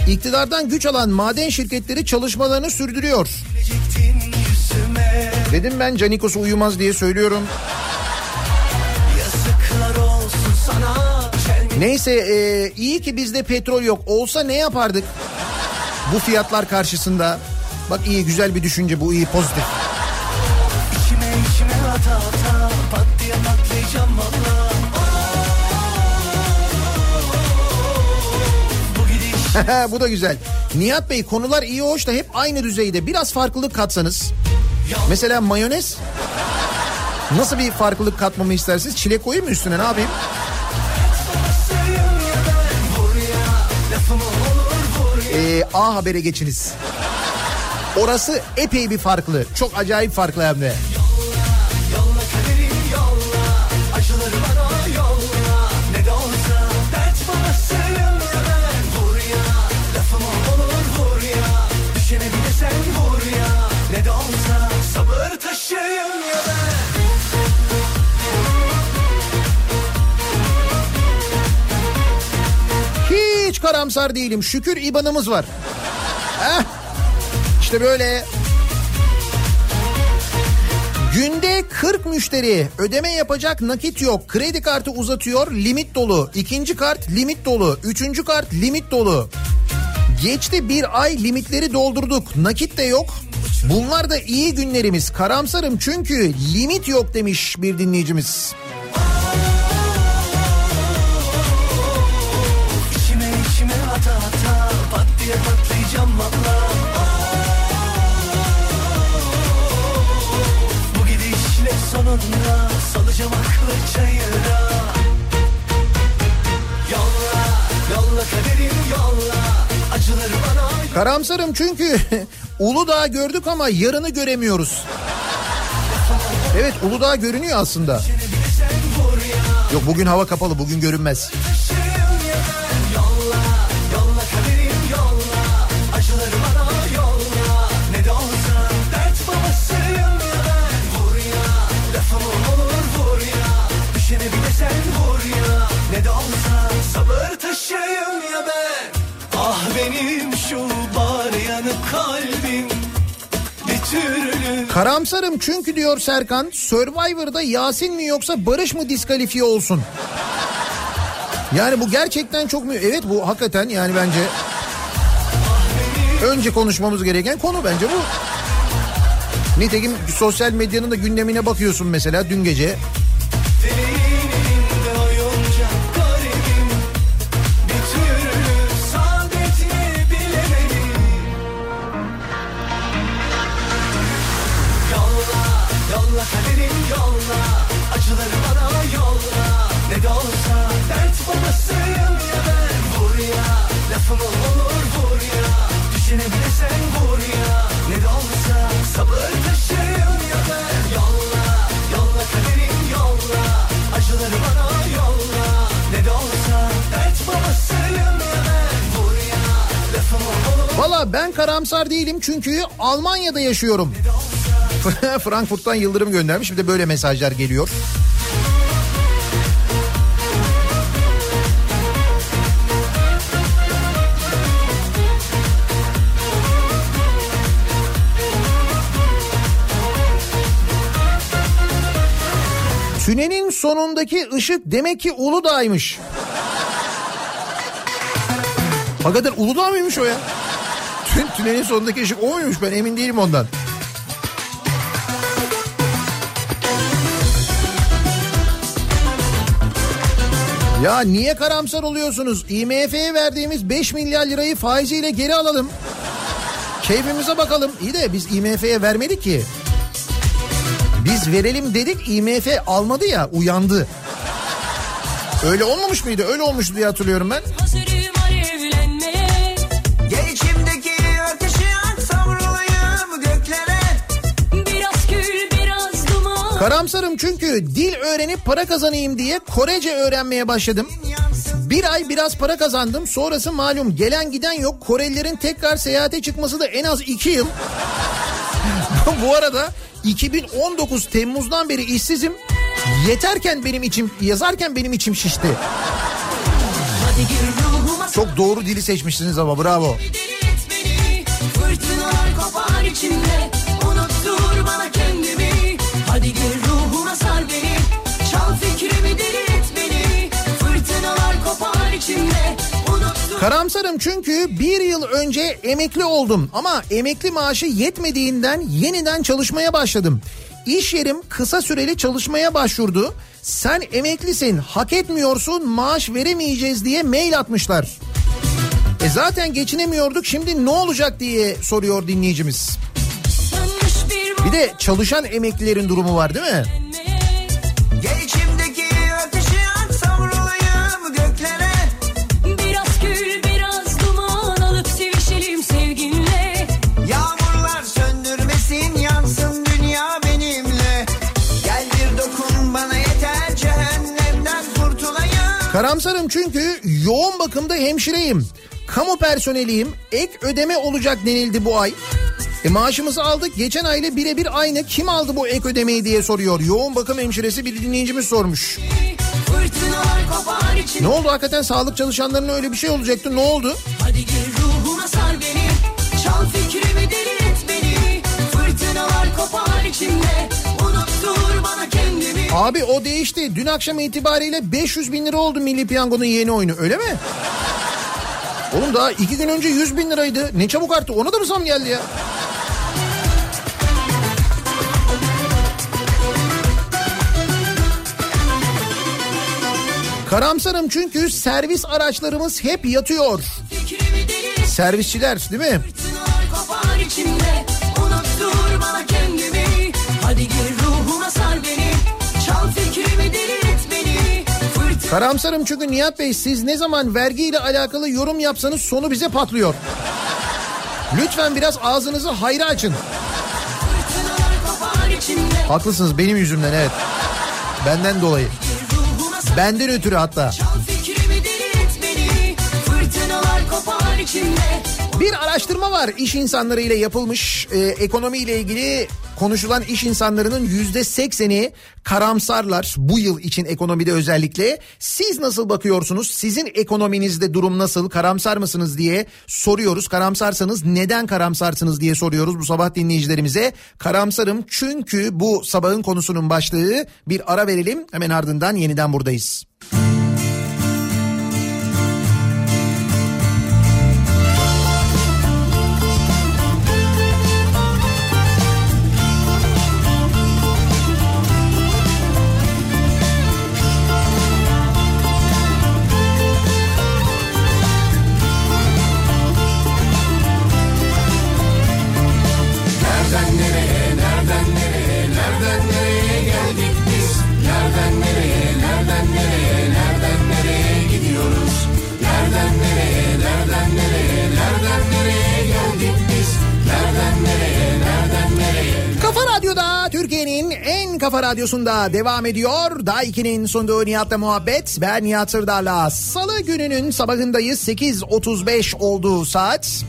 Speaker 3: iktidardan güç alan maden şirketleri çalışmalarını sürdürüyor. Dedim ben Canikos uyumaz diye söylüyorum. Neyse e, iyi ki bizde petrol yok. Olsa ne yapardık? Bu fiyatlar karşısında. Bak iyi güzel bir düşünce bu iyi pozitif.
Speaker 5: İçime içime ata ata Pat diye patlayacağım valla [LAUGHS] bu
Speaker 3: da güzel. Nihat Bey konular iyi hoş da hep aynı düzeyde. Biraz farklılık katsanız. Mesela mayonez. Nasıl bir farklılık katmamı istersiniz? Çilek koyayım mı üstüne ne yapayım? A Haber'e geçiniz. Orası epey bir farklı. Çok acayip farklı hem de. Karamsar değilim. Şükür IBAN'ımız var. Heh. İşte böyle. Günde 40 müşteri ödeme yapacak nakit yok. Kredi kartı uzatıyor limit dolu. İkinci kart limit dolu. Üçüncü kart limit dolu. Geçti bir ay limitleri doldurduk. Nakit de yok. Bunlar da iyi günlerimiz. Karamsarım çünkü limit yok demiş bir dinleyicimiz.
Speaker 5: Sonunda Salacağım aklı çayıra Yolla Yolla kaderim yolla Acıları bana
Speaker 3: Karamsarım çünkü [LAUGHS] Uludağ gördük ama yarını göremiyoruz. Evet Uludağ görünüyor aslında. Yok bugün hava kapalı bugün görünmez. Karamsarım çünkü diyor Serkan Survivor'da Yasin mi yoksa Barış mı diskalifiye olsun? Yani bu gerçekten çok mu? Evet bu hakikaten yani bence önce konuşmamız gereken konu bence bu. Nitekim sosyal medyanın da gündemine bakıyorsun mesela dün gece. Karamsar değilim çünkü Almanya'da yaşıyorum. [LAUGHS] Frankfurt'tan Yıldırım göndermiş bir de böyle mesajlar geliyor. Tünelin sonundaki ışık demek ki Uludağ'ymış. Hakikaten Uludağ mıymış o ya? Tün, [LAUGHS] tünelin sonundaki ışık o muymuş ben emin değilim ondan. Ya niye karamsar oluyorsunuz? IMF'ye verdiğimiz 5 milyar lirayı faiziyle geri alalım. Keyfimize bakalım. İyi de biz IMF'ye vermedik ki. Biz verelim dedik IMF almadı ya uyandı. Öyle olmamış mıydı? Öyle olmuştu diye hatırlıyorum ben.
Speaker 8: Hazırım
Speaker 3: Karamsarım çünkü dil öğrenip para kazanayım diye Korece öğrenmeye başladım. Bir ay biraz para kazandım. Sonrası malum gelen giden yok. Korelilerin tekrar seyahate çıkması da en az iki yıl. [LAUGHS] Bu arada 2019 Temmuz'dan beri işsizim. Yeterken benim içim, yazarken benim içim şişti. Çok doğru dili seçmişsiniz ama bravo.
Speaker 8: Fırtınalar kopar içimde
Speaker 3: Karamsarım çünkü bir yıl önce emekli oldum ama emekli maaşı yetmediğinden yeniden çalışmaya başladım. İş yerim kısa süreli çalışmaya başvurdu. Sen emeklisin, hak etmiyorsun, maaş veremeyeceğiz diye mail atmışlar. E zaten geçinemiyorduk şimdi ne olacak diye soruyor dinleyicimiz.
Speaker 8: bir
Speaker 3: de çalışan emeklilerin durumu var değil mi? Karamsarım çünkü yoğun bakımda hemşireyim. Kamu personeliyim. Ek ödeme olacak denildi bu ay. E maaşımızı aldık. Geçen ayla birebir aynı. Kim aldı bu ek ödemeyi diye soruyor. Yoğun bakım hemşiresi bir dinleyicimiz sormuş. Ne oldu hakikaten sağlık çalışanlarına öyle bir şey olacaktı. Ne oldu?
Speaker 8: Hadi gir ruhuma sar beni Çal fikrimi deli
Speaker 3: Abi o değişti. Dün akşam itibariyle 500 bin lira oldu Milli Piyango'nun yeni oyunu öyle mi? Oğlum daha iki gün önce 100 bin liraydı. Ne çabuk arttı. Ona da mı zam geldi ya? Karamsarım çünkü servis araçlarımız hep yatıyor. Servisçiler değil mi? Karamsarım çünkü Nihat Bey siz ne zaman vergiyle alakalı yorum yapsanız sonu bize patlıyor. Lütfen biraz ağzınızı hayra açın. Haklısınız benim yüzümden evet. Benden dolayı. Benden ötürü hatta. Bir araştırma var iş insanları ile yapılmış. Ee, ekonomi ile ilgili konuşulan iş insanlarının yüzde sekseni karamsarlar bu yıl için ekonomide özellikle. Siz nasıl bakıyorsunuz? Sizin ekonominizde durum nasıl? Karamsar mısınız diye soruyoruz. Karamsarsanız neden karamsarsınız diye soruyoruz bu sabah dinleyicilerimize. Karamsarım çünkü bu sabahın konusunun başlığı bir ara verelim. Hemen ardından yeniden buradayız.
Speaker 9: Nereden
Speaker 3: Radyosu'nda devam ediyor. Daha 2'nin sunduğu Nihat'la muhabbet. Ben Nihat Sırdar'la. Salı gününün sabahındayız. 8.35 olduğu saat.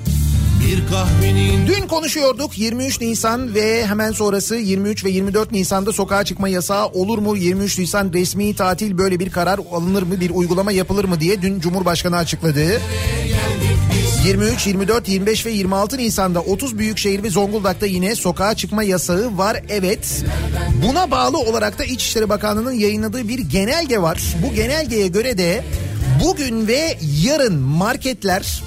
Speaker 1: Bir kahvenin
Speaker 3: Dün konuşuyorduk 23 Nisan ve hemen sonrası 23 ve 24 Nisan'da sokağa çıkma yasağı olur mu? 23 Nisan resmi tatil böyle bir karar alınır mı? Bir uygulama yapılır mı diye dün Cumhurbaşkanı açıkladı. 23, 24, 25 ve 26 Nisan'da 30 büyükşehir ve Zonguldak'ta yine sokağa çıkma yasağı var. Evet. Buna bağlı olarak da İçişleri Bakanlığı'nın yayınladığı bir genelge var. Bu genelgeye göre de bugün ve yarın marketler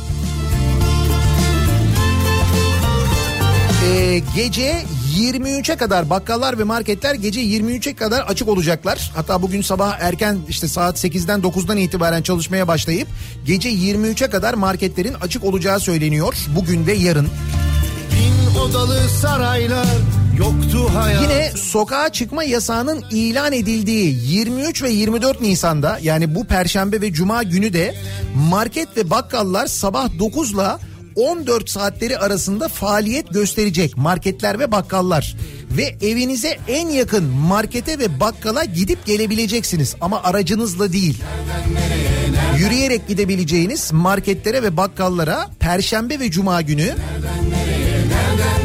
Speaker 3: Ee, gece 23'e kadar bakkallar ve marketler gece 23'e kadar açık olacaklar. Hatta bugün sabah erken işte saat 8'den 9'dan itibaren çalışmaya başlayıp gece 23'e kadar marketlerin açık olacağı söyleniyor. Bugün ve yarın.
Speaker 1: bin odalı saraylar yoktu hayat.
Speaker 3: Yine sokağa çıkma yasağının ilan edildiği 23 ve 24 Nisan'da yani bu perşembe ve cuma günü de market ve bakkallar sabah 9 ile 14 saatleri arasında faaliyet gösterecek marketler ve bakkallar. Ve evinize en yakın markete ve bakkala gidip gelebileceksiniz ama aracınızla değil. Yürüyerek gidebileceğiniz marketlere ve bakkallara perşembe ve cuma günü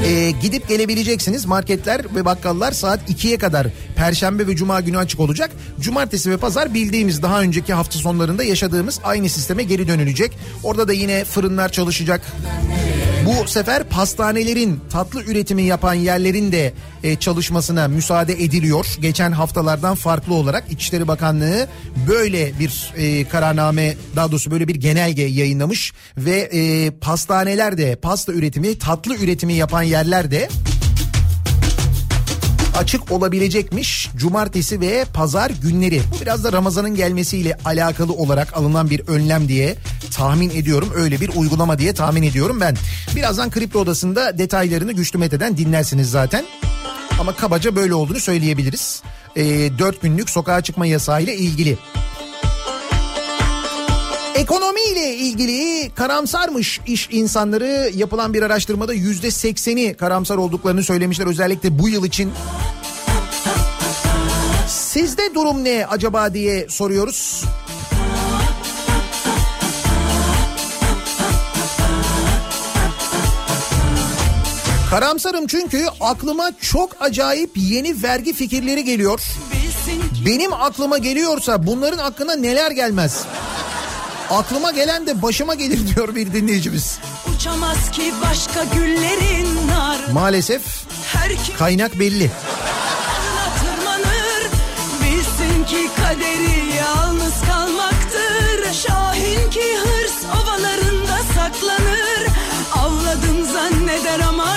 Speaker 3: ee, gidip gelebileceksiniz. Marketler ve bakkallar saat 2'ye kadar Perşembe ve Cuma günü açık olacak. Cumartesi ve Pazar bildiğimiz daha önceki hafta sonlarında yaşadığımız aynı sisteme geri dönülecek. Orada da yine fırınlar çalışacak. Bu sefer pastanelerin tatlı üretimi yapan yerlerin de e, çalışmasına müsaade ediliyor. Geçen haftalardan farklı olarak İçişleri Bakanlığı böyle bir e, kararname daha doğrusu böyle bir genelge yayınlamış ve e, pastaneler de pasta üretimi tatlı üretimi yapan yerler de açık olabilecekmiş cumartesi ve pazar günleri. Bu biraz da Ramazan'ın gelmesiyle alakalı olarak alınan bir önlem diye tahmin ediyorum. Öyle bir uygulama diye tahmin ediyorum ben. Birazdan Kripto Odası'nda detaylarını Güçlü Mete'den dinlersiniz zaten. Ama kabaca böyle olduğunu söyleyebiliriz. Ee, 4 günlük sokağa çıkma yasağı ile ilgili. Ekonomi ile ilgili karamsarmış iş insanları yapılan bir araştırmada yüzde sekseni karamsar olduklarını söylemişler özellikle bu yıl için. Sizde durum ne acaba diye soruyoruz. Karamsarım çünkü aklıma çok acayip yeni vergi fikirleri geliyor. Benim aklıma geliyorsa bunların hakkında neler gelmez? Aklıma gelen de başıma gelir [LAUGHS] diyor bir dinleyicimiz.
Speaker 8: Uçamaz ki başka güllerin nar
Speaker 3: Maalesef
Speaker 8: Her
Speaker 3: kaynak belli.
Speaker 8: tırmanır Bilsin ki kaderi yalnız kalmaktır Şahin ki hırs ovalarında saklanır Avladım zanneder ama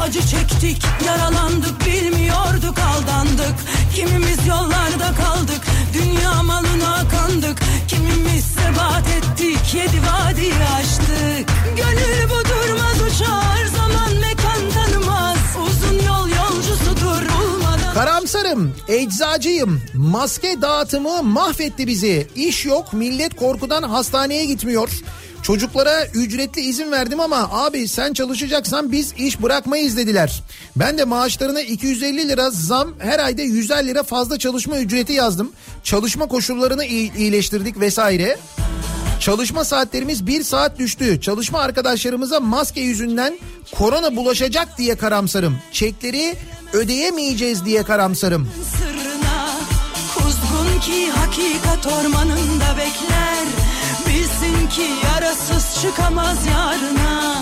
Speaker 8: Acı çektik yaralandık Bilmiyorduk aldandık Kimimiz yollarda kaldık Dünya malına kandık Kimimiz sebat ettik Yedi vadiyi aştık Gönül bu durmaz uçar Zaman mekan tanımaz Uzun yol yolcusudur Olmadan
Speaker 3: Karamsarım, eczacıyım. Maske dağıtımı mahvetti bizi. İş yok, millet korkudan hastaneye gitmiyor. Çocuklara ücretli izin verdim ama abi sen çalışacaksan biz iş bırakmayız dediler. Ben de maaşlarına 250 lira zam her ayda 150 lira fazla çalışma ücreti yazdım. Çalışma koşullarını iyi- iyileştirdik vesaire. Çalışma saatlerimiz bir saat düştü. Çalışma arkadaşlarımıza maske yüzünden korona bulaşacak diye karamsarım. Çekleri ödeyemeyeceğiz diye karamsarım.
Speaker 8: sırrına Kuzgun ki hakikat ormanında bekler Bilsin ki yarasız çıkamaz yarına.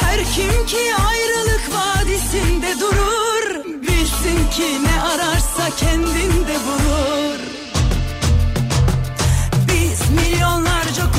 Speaker 8: Her kim ki ayrılık vadisinde durur Bilsin ki ne ararsa kendinde bulur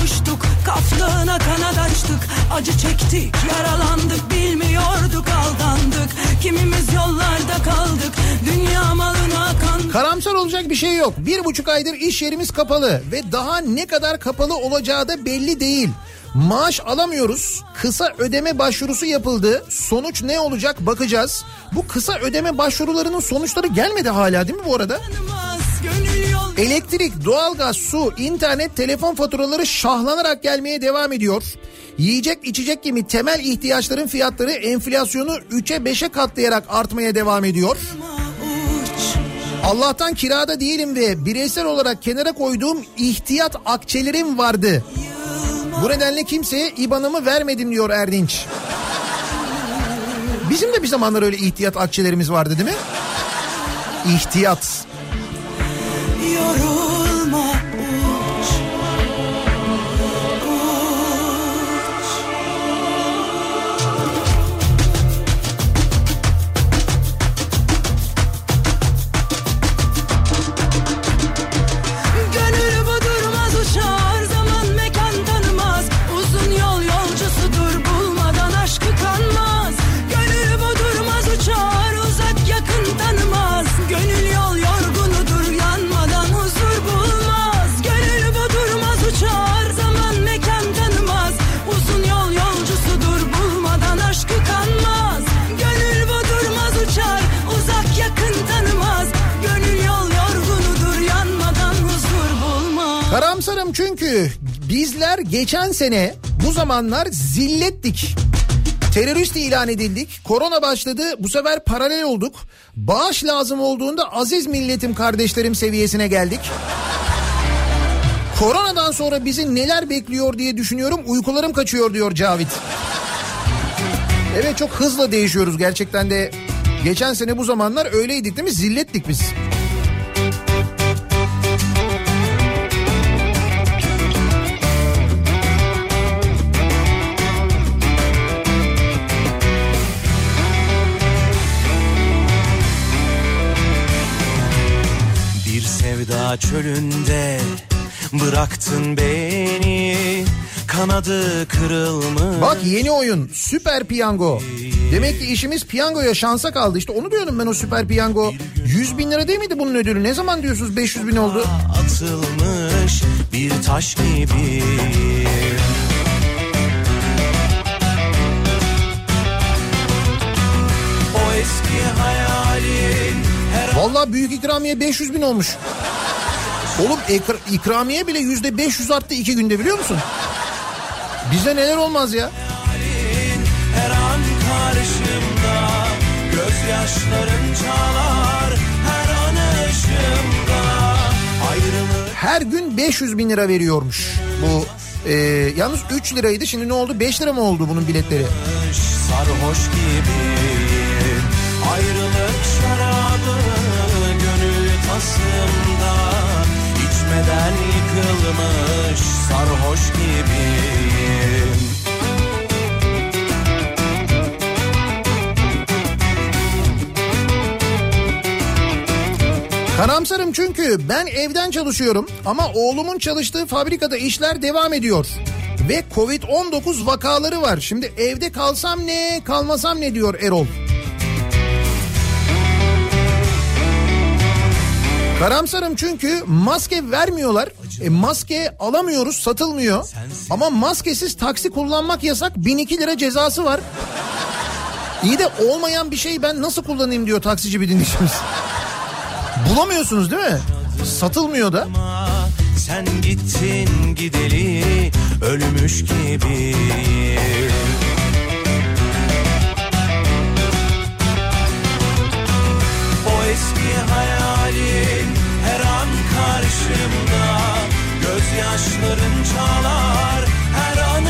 Speaker 8: kuştuk Kaflığına kanat açtık Acı çektik yaralandık Bilmiyorduk aldandık Kimimiz yollarda kaldık Dünya malına kandık
Speaker 3: Karamsar olacak bir şey yok. Bir buçuk aydır iş yerimiz kapalı ve daha ne kadar kapalı olacağı da belli değil. Maaş alamıyoruz. Kısa ödeme başvurusu yapıldı. Sonuç ne olacak bakacağız. Bu kısa ödeme başvurularının sonuçları gelmedi hala değil mi bu arada?
Speaker 8: Yol
Speaker 3: Elektrik, doğalgaz, su, internet, telefon faturaları şahlanarak gelmeye devam ediyor. Yiyecek içecek gibi temel ihtiyaçların fiyatları enflasyonu 3'e 5'e katlayarak artmaya devam ediyor. Allah'tan kirada değilim ve bireysel olarak kenara koyduğum ihtiyat akçelerim vardı. Bu nedenle kimseye IBAN'ımı vermedim diyor Erdinç. Bizim de bir zamanlar öyle ihtiyat akçelerimiz vardı değil mi? İhtiyat. You're Bizler geçen sene bu zamanlar zillettik. Terörist ilan edildik. Korona başladı. Bu sefer paralel olduk. Bağış lazım olduğunda aziz milletim kardeşlerim seviyesine geldik. Koronadan sonra bizi neler bekliyor diye düşünüyorum. Uykularım kaçıyor diyor Cavit. Evet çok hızla değişiyoruz gerçekten de. Geçen sene bu zamanlar öyleydik değil mi? Zillettik biz.
Speaker 10: Sevda çölünde bıraktın beni kanadı kırılmış.
Speaker 3: Bak yeni oyun süper piyango. Demek ki işimiz piyangoya şansa kaldı. İşte onu diyorum ben o süper piyango. 100 bin lira değil miydi bunun ödülü? Ne zaman diyorsunuz 500 bin oldu?
Speaker 10: atılmış bir taş gibi. O eski hayalin
Speaker 3: Vallahi büyük ikramiye 500 bin olmuş. Oğlum ekra- ikramiye bile yüzde 500 arttı iki günde biliyor musun? Bizde neler olmaz ya.
Speaker 10: her an karşımda Gözyaşların çalar her an Ayrılık
Speaker 3: Her gün 500 bin lira veriyormuş. Bu e, yalnız 3 liraydı şimdi ne oldu 5 lira mı oldu bunun biletleri?
Speaker 10: sarhoş gibiyim Ayrılık şarabı gönül tasımda İçmeden yıkılmış sarhoş gibiyim
Speaker 3: Karamsarım çünkü ben evden çalışıyorum ama oğlumun çalıştığı fabrikada işler devam ediyor. Ve Covid-19 vakaları var. Şimdi evde kalsam ne, kalmasam ne diyor Erol. Karamsarım çünkü maske vermiyorlar. E, maske alamıyoruz, satılmıyor. Ama maskesiz taksi kullanmak yasak. 1002 lira cezası var. İyi de olmayan bir şeyi ben nasıl kullanayım diyor taksici bir dinleyicimiz. Bulamıyorsunuz değil mi? Satılmıyor da.
Speaker 10: Sen gittin gideli ölmüş gibiyim O eski an karşımda Gözyaşların çalar her an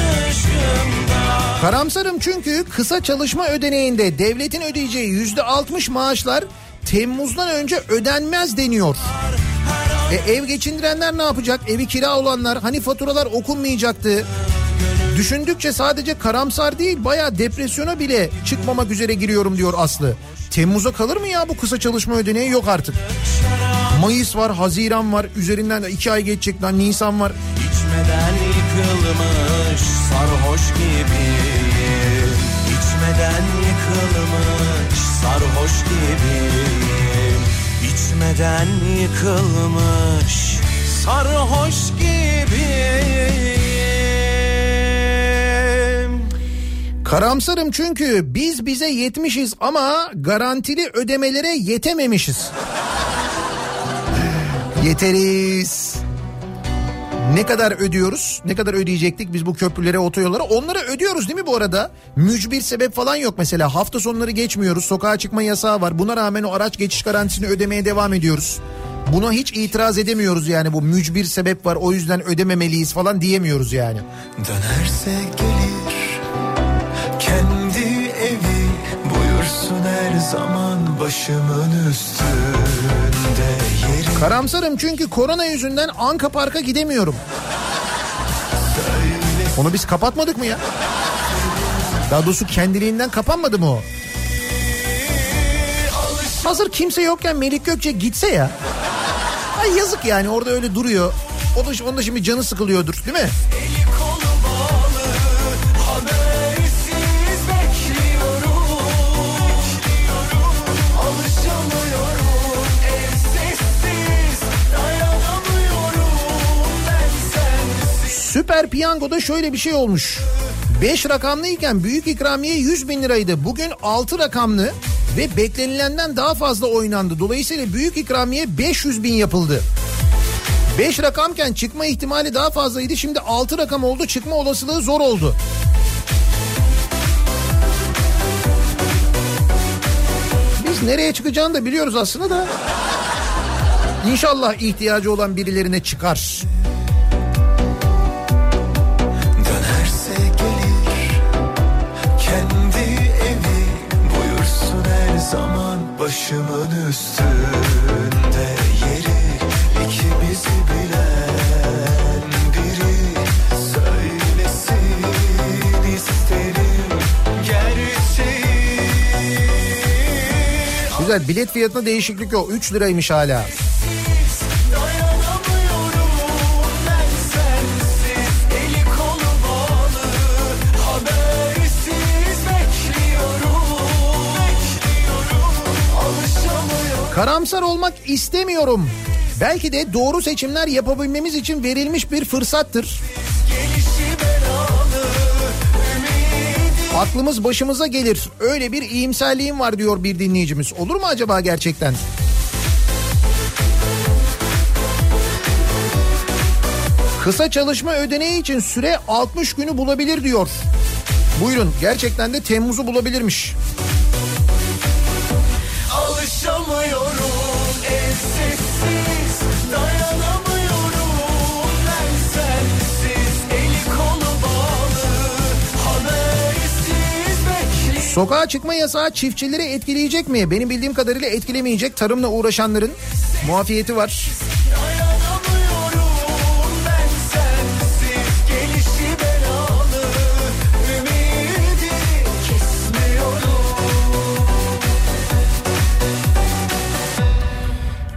Speaker 3: Karamsarım çünkü kısa çalışma ödeneğinde devletin ödeyeceği yüzde altmış maaşlar Temmuz'dan önce ödenmez deniyor. E, ev geçindirenler ne yapacak? Evi kira olanlar hani faturalar okunmayacaktı. Düşündükçe sadece karamsar değil baya depresyona bile çıkmamak üzere giriyorum diyor Aslı. Temmuz'a kalır mı ya bu kısa çalışma ödeneği yok artık. Mayıs var, Haziran var, üzerinden de iki ay geçecek lan Nisan var.
Speaker 10: İçmeden yıkılmış sarhoş gibiyim İçmeden yıkılmış sarhoş gibiyim İçmeden yıkılmış sarhoş gibiyim
Speaker 3: Karamsarım çünkü biz bize yetmişiz ama garantili ödemelere yetememişiz. [LAUGHS] Yeteriz. Ne kadar ödüyoruz? Ne kadar ödeyecektik biz bu köprülere, otoyollara? Onları ödüyoruz değil mi bu arada? Mücbir sebep falan yok mesela. Hafta sonları geçmiyoruz. Sokağa çıkma yasağı var. Buna rağmen o araç geçiş garantisini ödemeye devam ediyoruz. Buna hiç itiraz edemiyoruz yani bu mücbir sebep var o yüzden ödememeliyiz falan diyemiyoruz yani.
Speaker 5: Dönerse gelir kendi evi buyursun her zaman başımın üstünde yeri
Speaker 3: Karamsarım çünkü korona yüzünden Anka Park'a gidemiyorum. Onu biz kapatmadık mı ya? Daha doğrusu kendiliğinden kapanmadı mı o? Hazır kimse yokken Melik Gökçe gitse ya. Ay yazık yani orada öyle duruyor. O onun da şimdi canı sıkılıyordur değil mi? Süper Piyango'da şöyle bir şey olmuş. 5 rakamlıyken büyük ikramiye 100 bin liraydı. Bugün 6 rakamlı ve beklenilenden daha fazla oynandı. Dolayısıyla büyük ikramiye 500 bin yapıldı. 5 rakamken çıkma ihtimali daha fazlaydı. Şimdi 6 rakam oldu. Çıkma olasılığı zor oldu. Biz nereye çıkacağını da biliyoruz aslında da. İnşallah ihtiyacı olan birilerine çıkar.
Speaker 5: Başımın üstünde yeri ikimizi bilen biri söylesin isterim gerçeği
Speaker 3: Güzel bilet fiyatına değişiklik yok. 3 liraymış hala. Karamsar olmak istemiyorum. Belki de doğru seçimler yapabilmemiz için verilmiş bir fırsattır. Aklımız başımıza gelir. Öyle bir iyimserliğim var diyor bir dinleyicimiz. Olur mu acaba gerçekten? Kısa çalışma ödeneği için süre 60 günü bulabilir diyor. Buyurun gerçekten de Temmuz'u bulabilirmiş. Sokağa çıkma yasağı çiftçileri etkileyecek mi? Benim bildiğim kadarıyla etkilemeyecek. Tarımla uğraşanların muafiyeti var.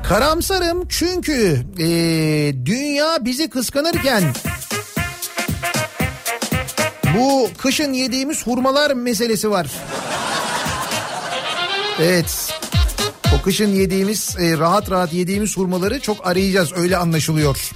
Speaker 3: Karamsarım çünkü eee, dünya bizi kıskanırken bu kışın yediğimiz hurmalar meselesi var. Evet. O kışın yediğimiz e, rahat rahat yediğimiz hurmaları çok arayacağız öyle anlaşılıyor.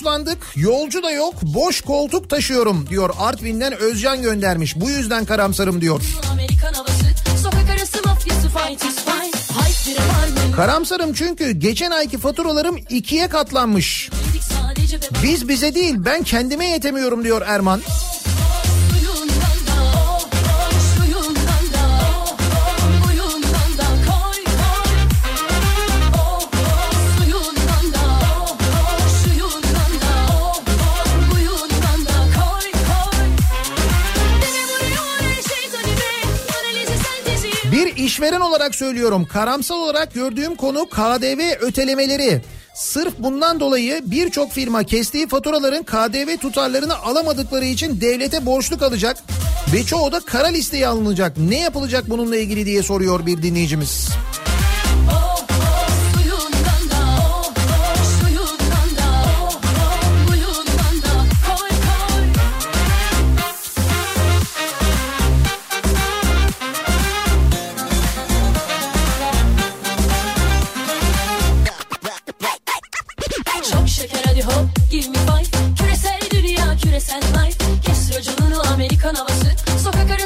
Speaker 3: Borçlandık, yolcu da yok, boş koltuk taşıyorum diyor. Artvin'den Özcan göndermiş. Bu yüzden karamsarım diyor. Karamsarım çünkü geçen ayki faturalarım ikiye katlanmış. Biz bize değil ben kendime yetemiyorum diyor Erman.
Speaker 7: suyundan
Speaker 3: işveren olarak söylüyorum karamsal olarak gördüğüm konu KDV ötelemeleri. Sırf bundan dolayı birçok firma kestiği faturaların KDV tutarlarını alamadıkları için devlete borçlu kalacak. Ve çoğu da kara listeye alınacak. Ne yapılacak bununla ilgili diye soruyor bir dinleyicimiz.
Speaker 7: oh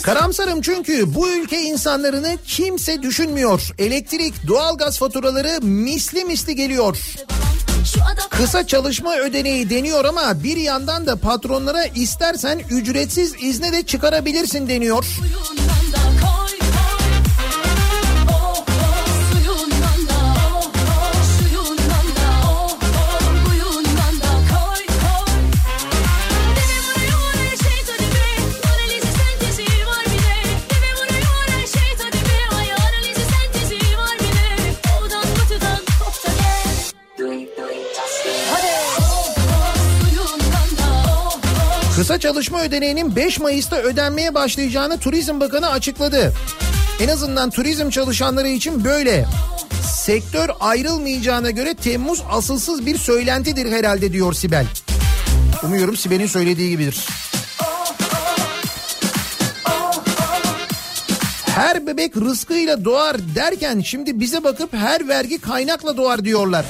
Speaker 3: Karamsarım çünkü bu ülke insanlarını kimse düşünmüyor. Elektrik, doğalgaz faturaları misli misli geliyor. Kısa çalışma ödeneği deniyor ama bir yandan da patronlara istersen ücretsiz izne de çıkarabilirsin deniyor.
Speaker 8: suyundan
Speaker 3: Kısa çalışma ödeneğinin 5 Mayıs'ta ödenmeye başlayacağını Turizm Bakanı açıkladı. En azından turizm çalışanları için böyle. Sektör ayrılmayacağına göre Temmuz asılsız bir söylentidir herhalde diyor Sibel. Umuyorum Sibel'in söylediği gibidir. Her bebek rızkıyla doğar derken şimdi bize bakıp her vergi kaynakla doğar diyorlar.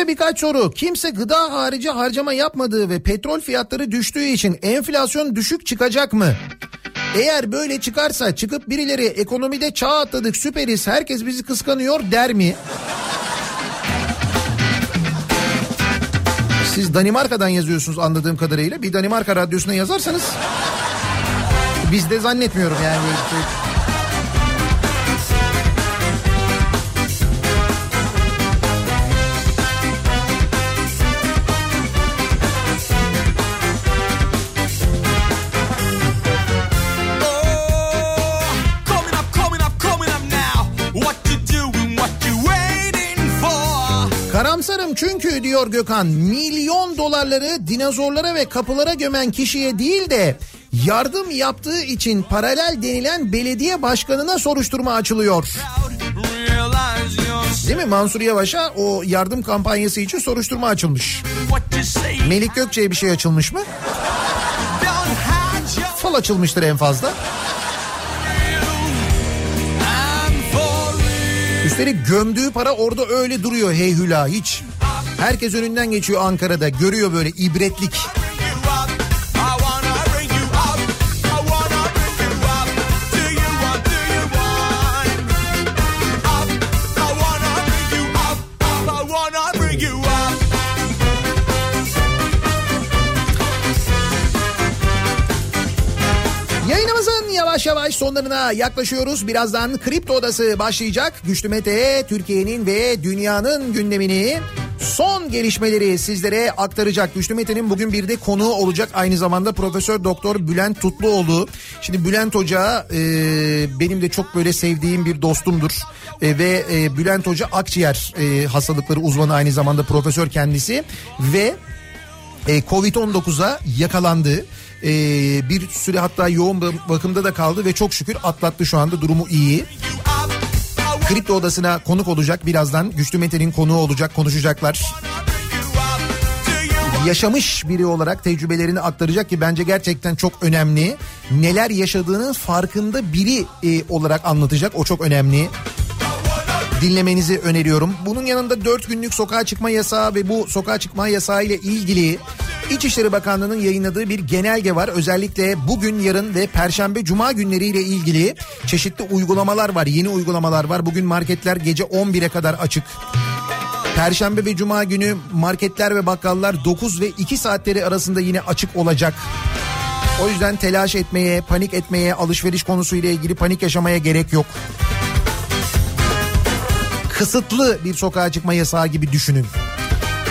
Speaker 3: Size birkaç soru. Kimse gıda harici harcama yapmadığı ve petrol fiyatları düştüğü için enflasyon düşük çıkacak mı? Eğer böyle çıkarsa çıkıp birileri ekonomide çağ atladık süperiz herkes bizi kıskanıyor der mi? Siz Danimarka'dan yazıyorsunuz anladığım kadarıyla. Bir Danimarka radyosuna yazarsanız biz de zannetmiyorum yani. böyle. Karamsarım çünkü diyor Gökhan milyon dolarları dinozorlara ve kapılara gömen kişiye değil de yardım yaptığı için paralel denilen belediye başkanına soruşturma açılıyor. Değil mi Mansur Yavaş'a o yardım kampanyası için soruşturma açılmış. Melik Gökçe'ye bir şey açılmış mı? Fal açılmıştır en fazla. Üstelik gömdüğü para orada öyle duruyor heyhüla hiç. Herkes önünden geçiyor Ankara'da görüyor böyle ibretlik. Yavaş yavaş sonlarına yaklaşıyoruz. Birazdan Kripto Odası başlayacak. Güçlü Mete Türkiye'nin ve dünyanın gündemini son gelişmeleri sizlere aktaracak. Güçlü Mete'nin bugün bir de konuğu olacak. Aynı zamanda Profesör Doktor Bülent Tutluoğlu. Şimdi Bülent Hoca e, benim de çok böyle sevdiğim bir dostumdur. E, ve e, Bülent Hoca akciğer e, hastalıkları uzmanı aynı zamanda profesör kendisi. Ve e, Covid-19'a yakalandı. E, bir süre hatta yoğun bak- bakımda da kaldı ve çok şükür atlattı şu anda durumu iyi. Kripto odasına konuk olacak birazdan. Güçlü Mete'nin konuğu olacak konuşacaklar. Yaşamış biri olarak tecrübelerini aktaracak ki bence gerçekten çok önemli. Neler yaşadığının farkında biri e, olarak anlatacak o çok önemli dinlemenizi öneriyorum. Bunun yanında 4 günlük sokağa çıkma yasağı ve bu sokağa çıkma yasağı ile ilgili İçişleri Bakanlığı'nın yayınladığı bir genelge var. Özellikle bugün, yarın ve perşembe, cuma günleriyle ilgili çeşitli uygulamalar var. Yeni uygulamalar var. Bugün marketler gece 11'e kadar açık. Perşembe ve cuma günü marketler ve bakkallar 9 ve 2 saatleri arasında yine açık olacak. O yüzden telaş etmeye, panik etmeye, alışveriş konusuyla ilgili panik yaşamaya gerek yok kısıtlı bir sokağa çıkma yasağı gibi düşünün.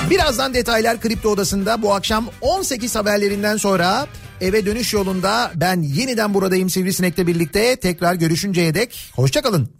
Speaker 3: Birazdan detaylar Kripto Odası'nda bu akşam 18 haberlerinden sonra eve dönüş yolunda ben yeniden buradayım Sivrisinek'le birlikte tekrar görüşünceye dek hoşçakalın.